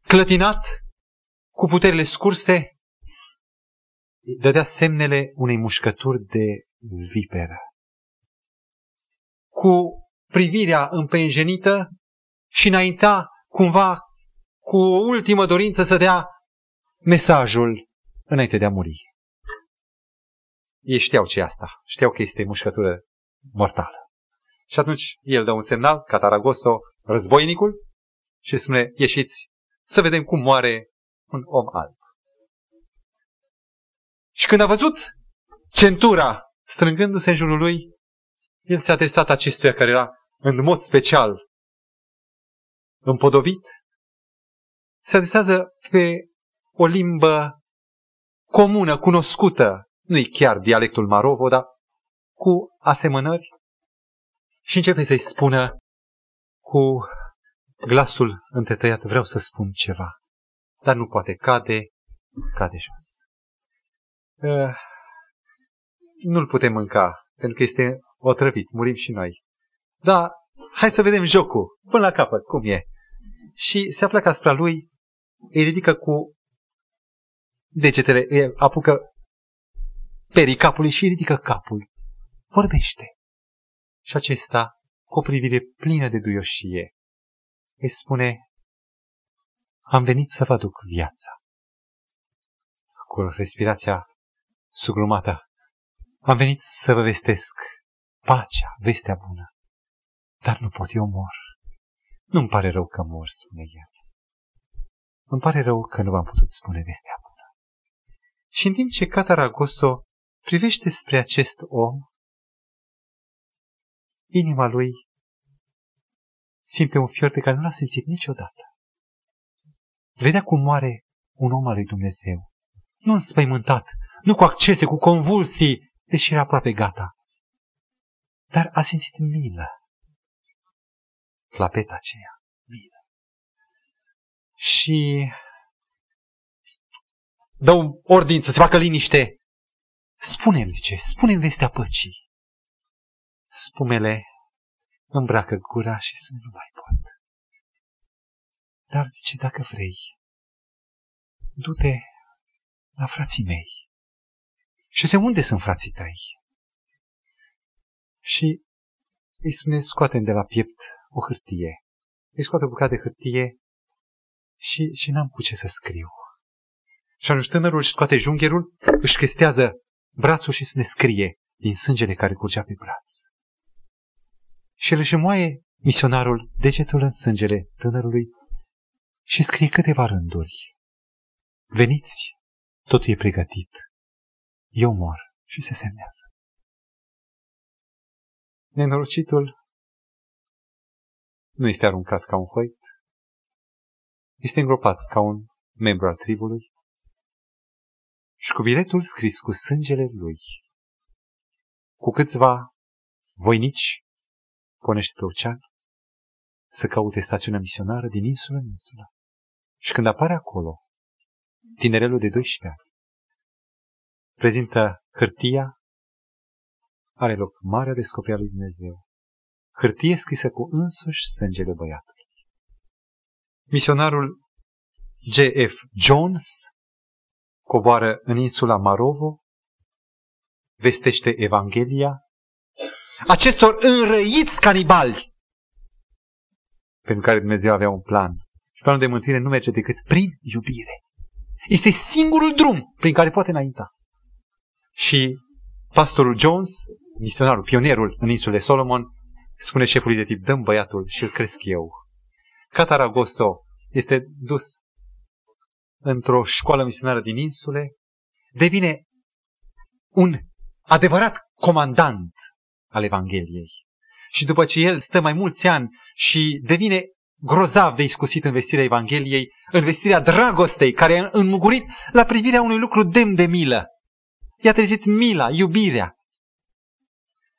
clătinat, cu puterile scurse, dădea semnele unei mușcături de viperă. Cu privirea împăienjenită și înainta cumva cu o ultimă dorință să dea mesajul înainte de a muri. Ei știau ce e asta, știau că este mușcătură mortală. Și atunci el dă un semnal, Cataragoso, războinicul, și spune, ieșiți să vedem cum moare un om alb. Și când a văzut centura strângându-se în jurul lui, el s-a adresat acestuia care era în mod special împodobit, se adresează pe o limbă comună, cunoscută, nu-i chiar dialectul Marovo, dar cu asemănări, și începe să-i spună cu glasul întretăiat, vreau să spun ceva, dar nu poate, cade, cade jos. Uh, nu-l putem mânca, pentru că este otrăvit, murim și noi. Da, hai să vedem jocul, până la capăt, cum e. Și se apleacă asupra lui, îi ridică cu degetele, îi apucă perii capului și îi ridică capul. Vorbește. Și acesta, cu o privire plină de duioșie, îi spune, am venit să vă aduc viața. Cu respirația sugrumată, am venit să vă vestesc pacea, vestea bună, dar nu pot, eu mor. Nu-mi pare rău că mor, spune el. Îmi pare rău că nu v-am putut spune vestea bună. Și în timp ce Cataragoso privește spre acest om, inima lui simte un fior pe care nu l-a simțit niciodată. Vedea cum moare un om al lui Dumnezeu. Nu înspăimântat, nu cu accese, cu convulsii, deși era aproape gata. Dar a simțit milă. Clapeta aceea, milă. Și dă un ordin să se facă liniște. Spune-mi, zice, spune-mi vestea păcii. Spumele îmbracă gura și să nu mai pot. Dar zice, dacă vrei, du-te la frații mei. Și se unde sunt frații tăi? Și îi spune, scoatem de la piept o hârtie. Îi scoate o bucată de hârtie și, și n-am cu ce să scriu. Și atunci tânărul își scoate jungherul, își chestează brațul și să ne scrie din sângele care curgea pe braț. Și el își moaie misionarul degetul în sângele tânărului și scrie câteva rânduri. Veniți, totul e pregătit. Eu mor și se semnează. Nenorocitul nu este aruncat ca un hoit, este îngropat ca un membru al tribului și cu biletul scris cu sângele lui, cu câțiva voinici, ponește pe ocean, să caute stațiunea misionară din insulă în insulă. Și când apare acolo, tinerelul de 12 ani prezintă hârtia, are loc marea descoperire lui Dumnezeu. Hârtie scrisă cu însuși sângele băiatului. Misionarul J.F. Jones coboară în insula Marovo, vestește Evanghelia acestor înrăiți canibali pentru care Dumnezeu avea un plan. Și planul de mântuire nu merge decât prin iubire. Este singurul drum prin care poate înainta. Și pastorul Jones, misionarul, pionierul în insulele Solomon, spune șefului de tip, dăm băiatul și îl cresc eu. Cataragoso este dus într-o școală misionară din insule, devine un adevărat comandant al Evangheliei. Și după ce el stă mai mulți ani și devine grozav de iscusit în vestirea Evangheliei, în vestirea dragostei, care a înmugurit la privirea unui lucru demn de milă. I-a trezit mila, iubirea.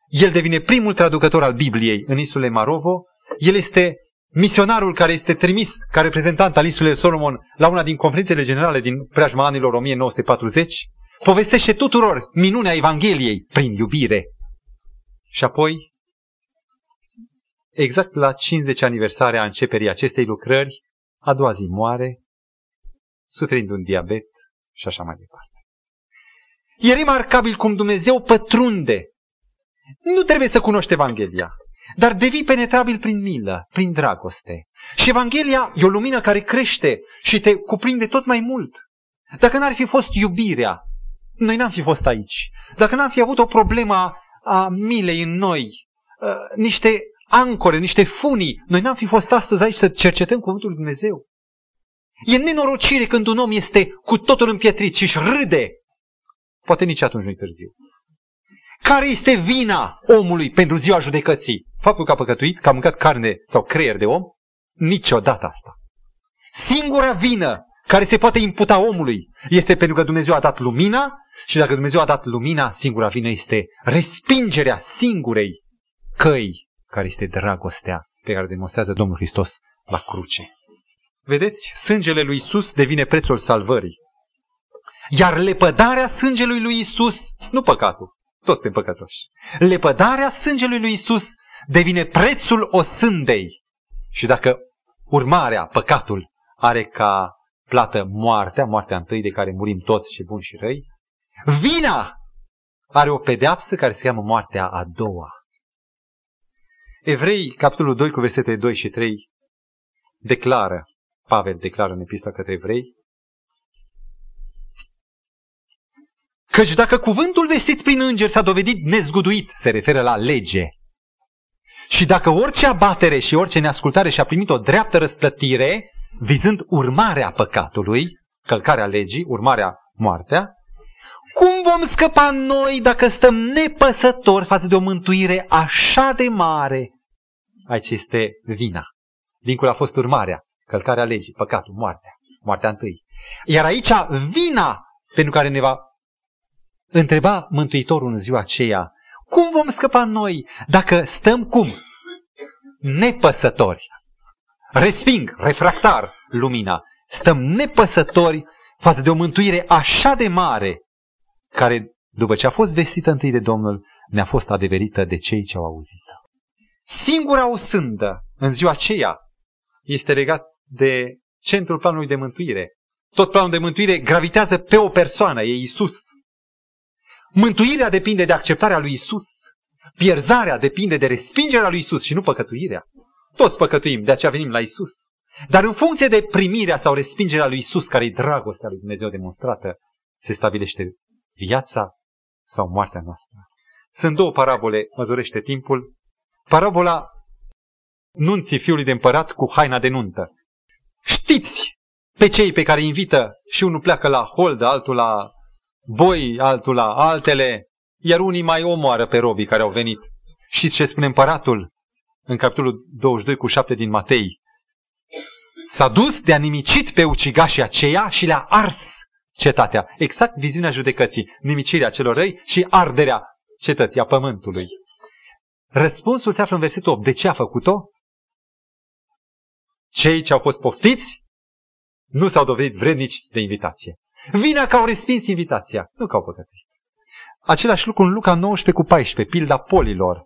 El devine primul traducător al Bibliei în insulele Marovo. El este misionarul care este trimis ca reprezentant al insulei Solomon la una din conferințele generale din preajma anilor 1940. Povestește tuturor minunea Evangheliei prin iubire. Și apoi exact la 50 aniversarea a începerii acestei lucrări, a doua zi moare, suferind un diabet și așa mai departe. E remarcabil cum Dumnezeu pătrunde. Nu trebuie să cunoști Evanghelia, dar devii penetrabil prin milă, prin dragoste. Și Evanghelia e o lumină care crește și te cuprinde tot mai mult. Dacă n-ar fi fost iubirea, noi n-am fi fost aici. Dacă n-am fi avut o problemă a milei în noi, uh, niște ancore, niște funii. Noi n-am fi fost astăzi aici să cercetăm Cuvântul Lui Dumnezeu. E nenorocire când un om este cu totul împietrit și își râde. Poate nici atunci nu-i târziu. Care este vina omului pentru ziua judecății? Faptul că a păcătuit, că a mâncat carne sau creier de om? Niciodată asta. Singura vină care se poate imputa omului este pentru că Dumnezeu a dat lumina și dacă Dumnezeu a dat lumina, singura vină este respingerea singurei căi care este dragostea pe care o demonstrează Domnul Hristos la cruce. Vedeți, sângele lui Isus devine prețul salvării. Iar lepădarea sângelui lui Isus, nu păcatul, toți suntem păcătoși, lepădarea sângelui lui Isus devine prețul osândei. Și dacă urmarea, păcatul, are ca plată moartea, moartea întâi de care murim toți și buni și răi, vina are o pedeapsă care se cheamă moartea a doua. Evrei, capitolul 2 cu versetele 2 și 3, declară, Pavel declară în epistola către evrei, Căci dacă cuvântul vestit prin înger s-a dovedit nezguduit, se referă la lege, și dacă orice abatere și orice neascultare și-a primit o dreaptă răsplătire, vizând urmarea păcatului, călcarea legii, urmarea moartea, cum vom scăpa noi dacă stăm nepăsători față de o mântuire așa de mare Aici este vina. Dincolo a fost urmarea, călcarea legii, păcatul, moartea, moartea întâi. Iar aici vina pentru care ne va întreba Mântuitorul în ziua aceea, cum vom scăpa noi dacă stăm cum? Nepăsători. Resping, refractar lumina. Stăm nepăsători față de o mântuire așa de mare, care, după ce a fost vestită întâi de Domnul, ne-a fost adeverită de cei ce au auzit. Singura o sândă în ziua aceea este legat de centrul planului de mântuire. Tot planul de mântuire gravitează pe o persoană, e Isus. Mântuirea depinde de acceptarea lui Isus. Pierzarea depinde de respingerea lui Isus și nu păcătuirea. Toți păcătuim, de aceea venim la Isus. Dar în funcție de primirea sau respingerea lui Isus, care e dragostea lui Dumnezeu demonstrată, se stabilește viața sau moartea noastră. Sunt două parabole, măzurește timpul. Parabola nunții fiului de împărat cu haina de nuntă. Știți pe cei pe care îi invită și unul pleacă la hold, altul la boi, altul la altele, iar unii mai omoară pe robii care au venit. Știți ce spune împăratul în capitolul 22 cu 7 din Matei? S-a dus de a nimicit pe ucigașii aceia și le-a ars cetatea. Exact viziunea judecății, nimicirea celor răi și arderea cetății, a pământului. Răspunsul se află în versetul 8. De ce a făcut-o? Cei ce au fost poftiți nu s-au dovedit vrednici de invitație. Vina că au respins invitația, nu că au păcătuit. Același lucru în Luca 19 cu 14, pilda polilor,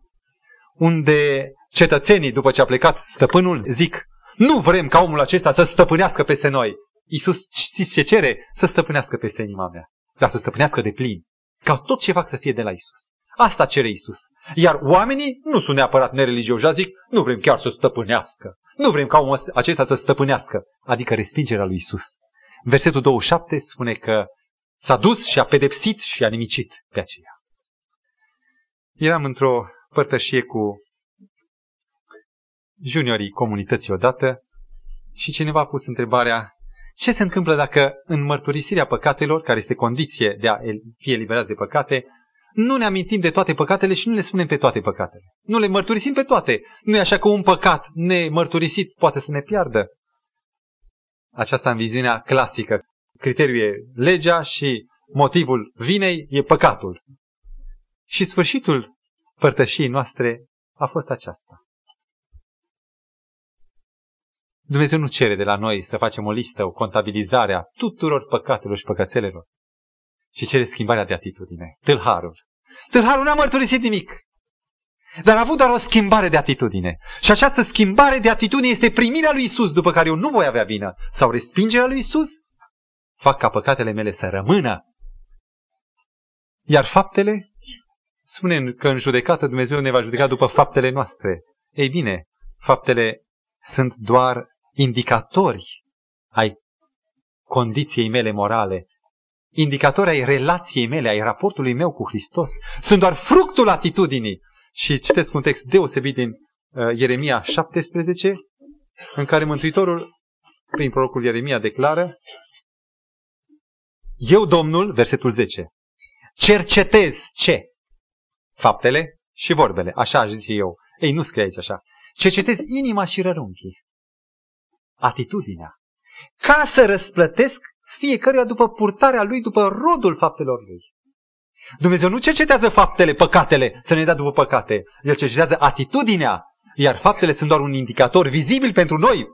unde cetățenii, după ce a plecat stăpânul, zic, nu vrem ca omul acesta să stăpânească peste noi. Iisus știți ce cere? Să stăpânească peste inima mea, dar să stăpânească de plin, ca tot ce fac să fie de la Isus. Asta cere Isus. Iar oamenii nu sunt neapărat nereligioși, zic, nu vrem chiar să stăpânească. Nu vrem ca omul acesta să stăpânească, adică respingerea lui Isus. Versetul 27 spune că s-a dus și a pedepsit și a nimicit pe aceea. Eram într-o părtășie cu juniorii comunității odată și cineva a pus întrebarea ce se întâmplă dacă în mărturisirea păcatelor, care este condiție de a fi eliberați de păcate, nu ne amintim de toate păcatele și nu le spunem pe toate păcatele. Nu le mărturisim pe toate. Nu e așa că un păcat nemărturisit poate să ne piardă. Aceasta în viziunea clasică. Criteriul e legea și motivul vinei e păcatul. Și sfârșitul părtășii noastre a fost aceasta. Dumnezeu nu cere de la noi să facem o listă, o contabilizare a tuturor păcatelor și păcățelelor și cere schimbarea de atitudine. Tâlharul. Tâlharul n-a mărturisit nimic. Dar a avut doar o schimbare de atitudine. Și această schimbare de atitudine este primirea lui Isus, după care eu nu voi avea vină. Sau respingerea lui Isus, fac ca păcatele mele să rămână. Iar faptele, spune că în judecată Dumnezeu ne va judeca după faptele noastre. Ei bine, faptele sunt doar indicatori ai condiției mele morale, indicatori ai relației mele, ai raportului meu cu Hristos. Sunt doar fructul atitudinii. Și citesc un text deosebit din uh, Ieremia 17, în care Mântuitorul, prin prorocul Ieremia, declară Eu, Domnul, versetul 10, cercetez ce? Faptele și vorbele. Așa aș zice eu. Ei, nu scrie aici așa. Cercetez inima și rărunchii. Atitudinea. Ca să răsplătesc fiecăruia după purtarea lui, după rodul faptelor lui. Dumnezeu nu cercetează faptele, păcatele, să ne dea după păcate. El cercetează atitudinea, iar faptele sunt doar un indicator vizibil pentru noi.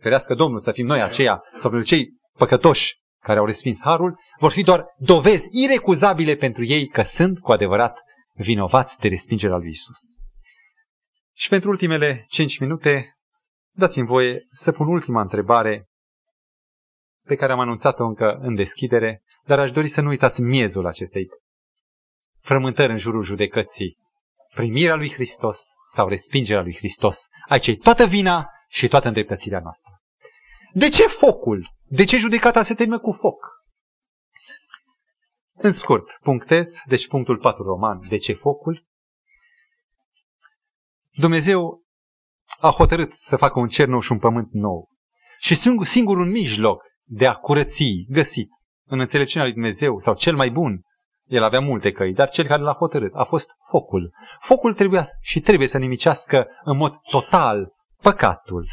Ferească Domnul să fim noi aceia, sau pentru cei păcătoși care au respins harul, vor fi doar dovezi irecuzabile pentru ei că sunt cu adevărat vinovați de respingerea lui Isus. Și pentru ultimele cinci minute, dați-mi voie să pun ultima întrebare pe care am anunțat-o încă în deschidere, dar aș dori să nu uitați miezul acestei frământări în jurul judecății. Primirea lui Hristos sau respingerea lui Hristos. Aici e toată vina și toată îndreptățirea noastră. De ce focul? De ce judecata se termină cu foc? În scurt, punctez, deci punctul 4 roman, de ce focul? Dumnezeu a hotărât să facă un cer nou și un pământ nou. Și singur, singurul mijloc de a curăți găsit în înțelepciunea lui Dumnezeu sau cel mai bun, el avea multe căi, dar cel care l-a hotărât a fost focul. Focul trebuia și trebuie să nimicească în mod total păcatul.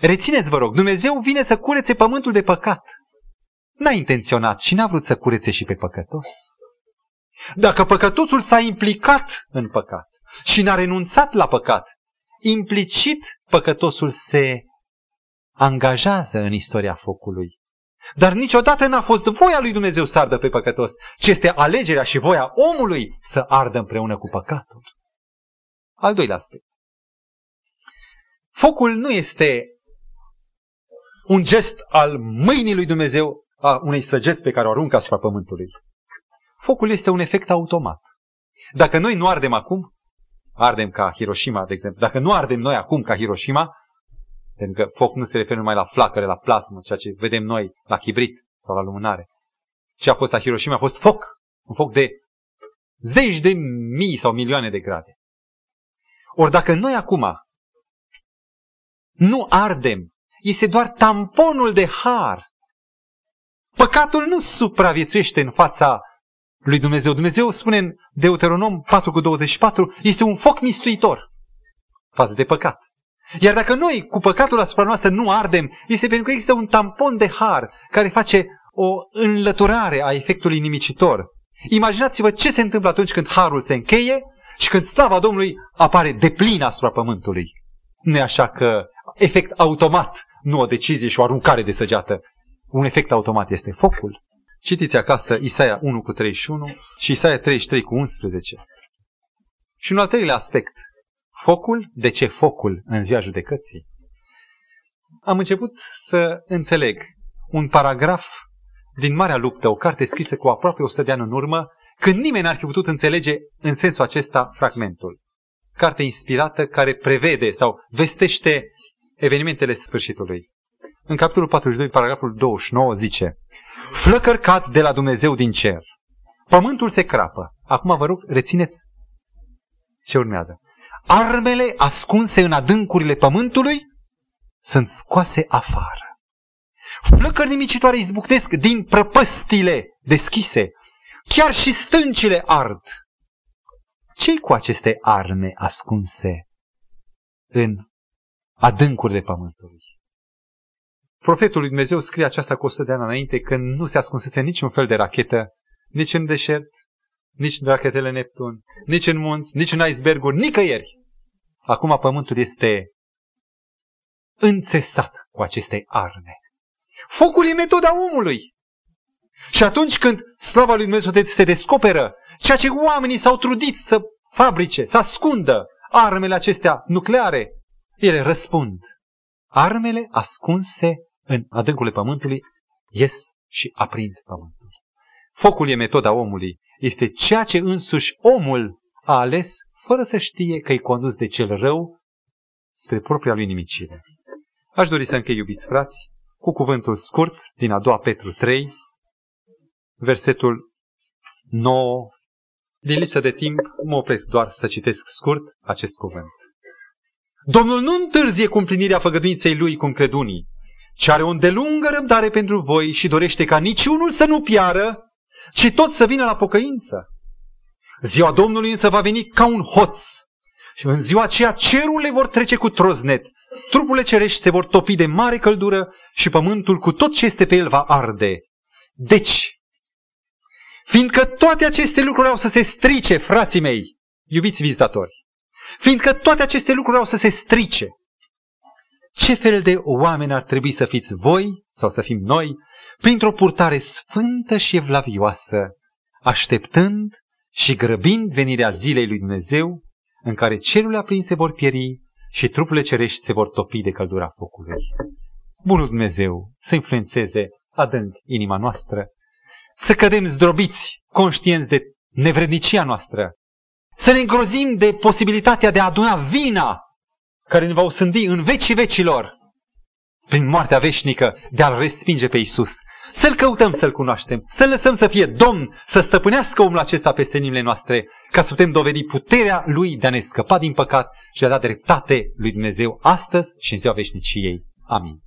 Rețineți, vă rog, Dumnezeu vine să curețe pământul de păcat. N-a intenționat și n-a vrut să curețe și pe păcătos. Dacă păcătosul s-a implicat în păcat și n-a renunțat la păcat, implicit păcătosul se angajează în istoria focului. Dar niciodată n-a fost voia lui Dumnezeu să ardă pe păcătos, ci este alegerea și voia omului să ardă împreună cu păcatul. Al doilea aspect. Focul nu este un gest al mâinii lui Dumnezeu, a unei săgeți pe care o aruncă asupra pământului. Focul este un efect automat. Dacă noi nu ardem acum, ardem ca Hiroshima, de exemplu, dacă nu ardem noi acum ca Hiroshima, pentru că foc nu se referă numai la flacăre, la plasmă, ceea ce vedem noi la chibrit sau la lumânare. Ce a fost la Hiroshima a fost foc, un foc de zeci de mii sau milioane de grade. Ori dacă noi acum nu ardem, este doar tamponul de har. Păcatul nu supraviețuiește în fața lui Dumnezeu. Dumnezeu spune în Deuteronom 4 cu 24, este un foc mistuitor față de păcat. Iar dacă noi cu păcatul asupra noastră nu ardem, este pentru că există un tampon de har care face o înlăturare a efectului nimicitor. Imaginați-vă ce se întâmplă atunci când harul se încheie și când slava Domnului apare deplină asupra pământului. Nu e așa că efect automat, nu o decizie și o aruncare de săgeată. Un efect automat este focul. Citiți acasă Isaia 1 cu 31 și Isaia 33 cu 11. Și un al treilea aspect. Focul? De ce focul în ziua judecății? Am început să înțeleg un paragraf din Marea Luptă, o carte scrisă cu aproape 100 de ani în urmă, când nimeni n-ar fi putut înțelege în sensul acesta fragmentul. Carte inspirată care prevede sau vestește evenimentele sfârșitului. În capitolul 42, paragraful 29 zice Flăcări cad de la Dumnezeu din cer. Pământul se crapă. Acum vă rog, rețineți ce urmează. Armele ascunse în adâncurile pământului sunt scoase afară. Flăcări nimicitoare izbucnesc din prăpăstile deschise. Chiar și stâncile ard. ce cu aceste arme ascunse în adâncurile pământului? Profetul lui Dumnezeu scrie aceasta cu 100 de ani înainte când nu se ascunsese niciun fel de rachetă, nici în deșert, nici în rachetele Neptun, nici în munți, nici în iceberguri, nicăieri. Acum pământul este înțesat cu aceste arme. Focul e metoda omului. Și atunci când slava lui Dumnezeu se descoperă, ceea ce oamenii s-au trudit să fabrice, să ascundă armele acestea nucleare, ele răspund. Armele ascunse în adâncurile pământului ies și aprind pământul. Focul e metoda omului. Este ceea ce însuși omul a ales fără să știe că e condus de cel rău spre propria lui nimicire. Aș dori să închei, iubiți frați, cu cuvântul scurt din a doua Petru 3, versetul 9. Din lipsă de timp, mă opresc doar să citesc scurt acest cuvânt. Domnul nu întârzie cu împlinirea făgăduinței lui cum cred unii, ci are o îndelungă răbdare pentru voi și dorește ca niciunul să nu piară, ci tot să vină la pocăință. Ziua Domnului însă va veni ca un hoț și în ziua aceea cerurile vor trece cu troznet, trupurile cerești se vor topi de mare căldură și pământul cu tot ce este pe el va arde. Deci, fiindcă toate aceste lucruri au să se strice, frații mei, iubiți vizitatori, fiindcă toate aceste lucruri au să se strice, ce fel de oameni ar trebui să fiți voi sau să fim noi printr-o purtare sfântă și evlavioasă, așteptând și grăbind venirea zilei lui Dumnezeu, în care cerurile aprinse vor pieri și trupurile cerești se vor topi de căldura focului. Bunul Dumnezeu să influențeze adânc inima noastră, să cădem zdrobiți, conștienți de nevrednicia noastră, să ne îngrozim de posibilitatea de a aduna vina care ne va osândi în vecii vecilor prin moartea veșnică de a-L respinge pe Isus. Să-L căutăm să-L cunoaștem, să-L lăsăm să fie Domn, să stăpânească omul acesta peste inimile noastre, ca să putem dovedi puterea Lui de a ne scăpa din păcat și de a da dreptate lui Dumnezeu astăzi și în ziua veșniciei. Amin.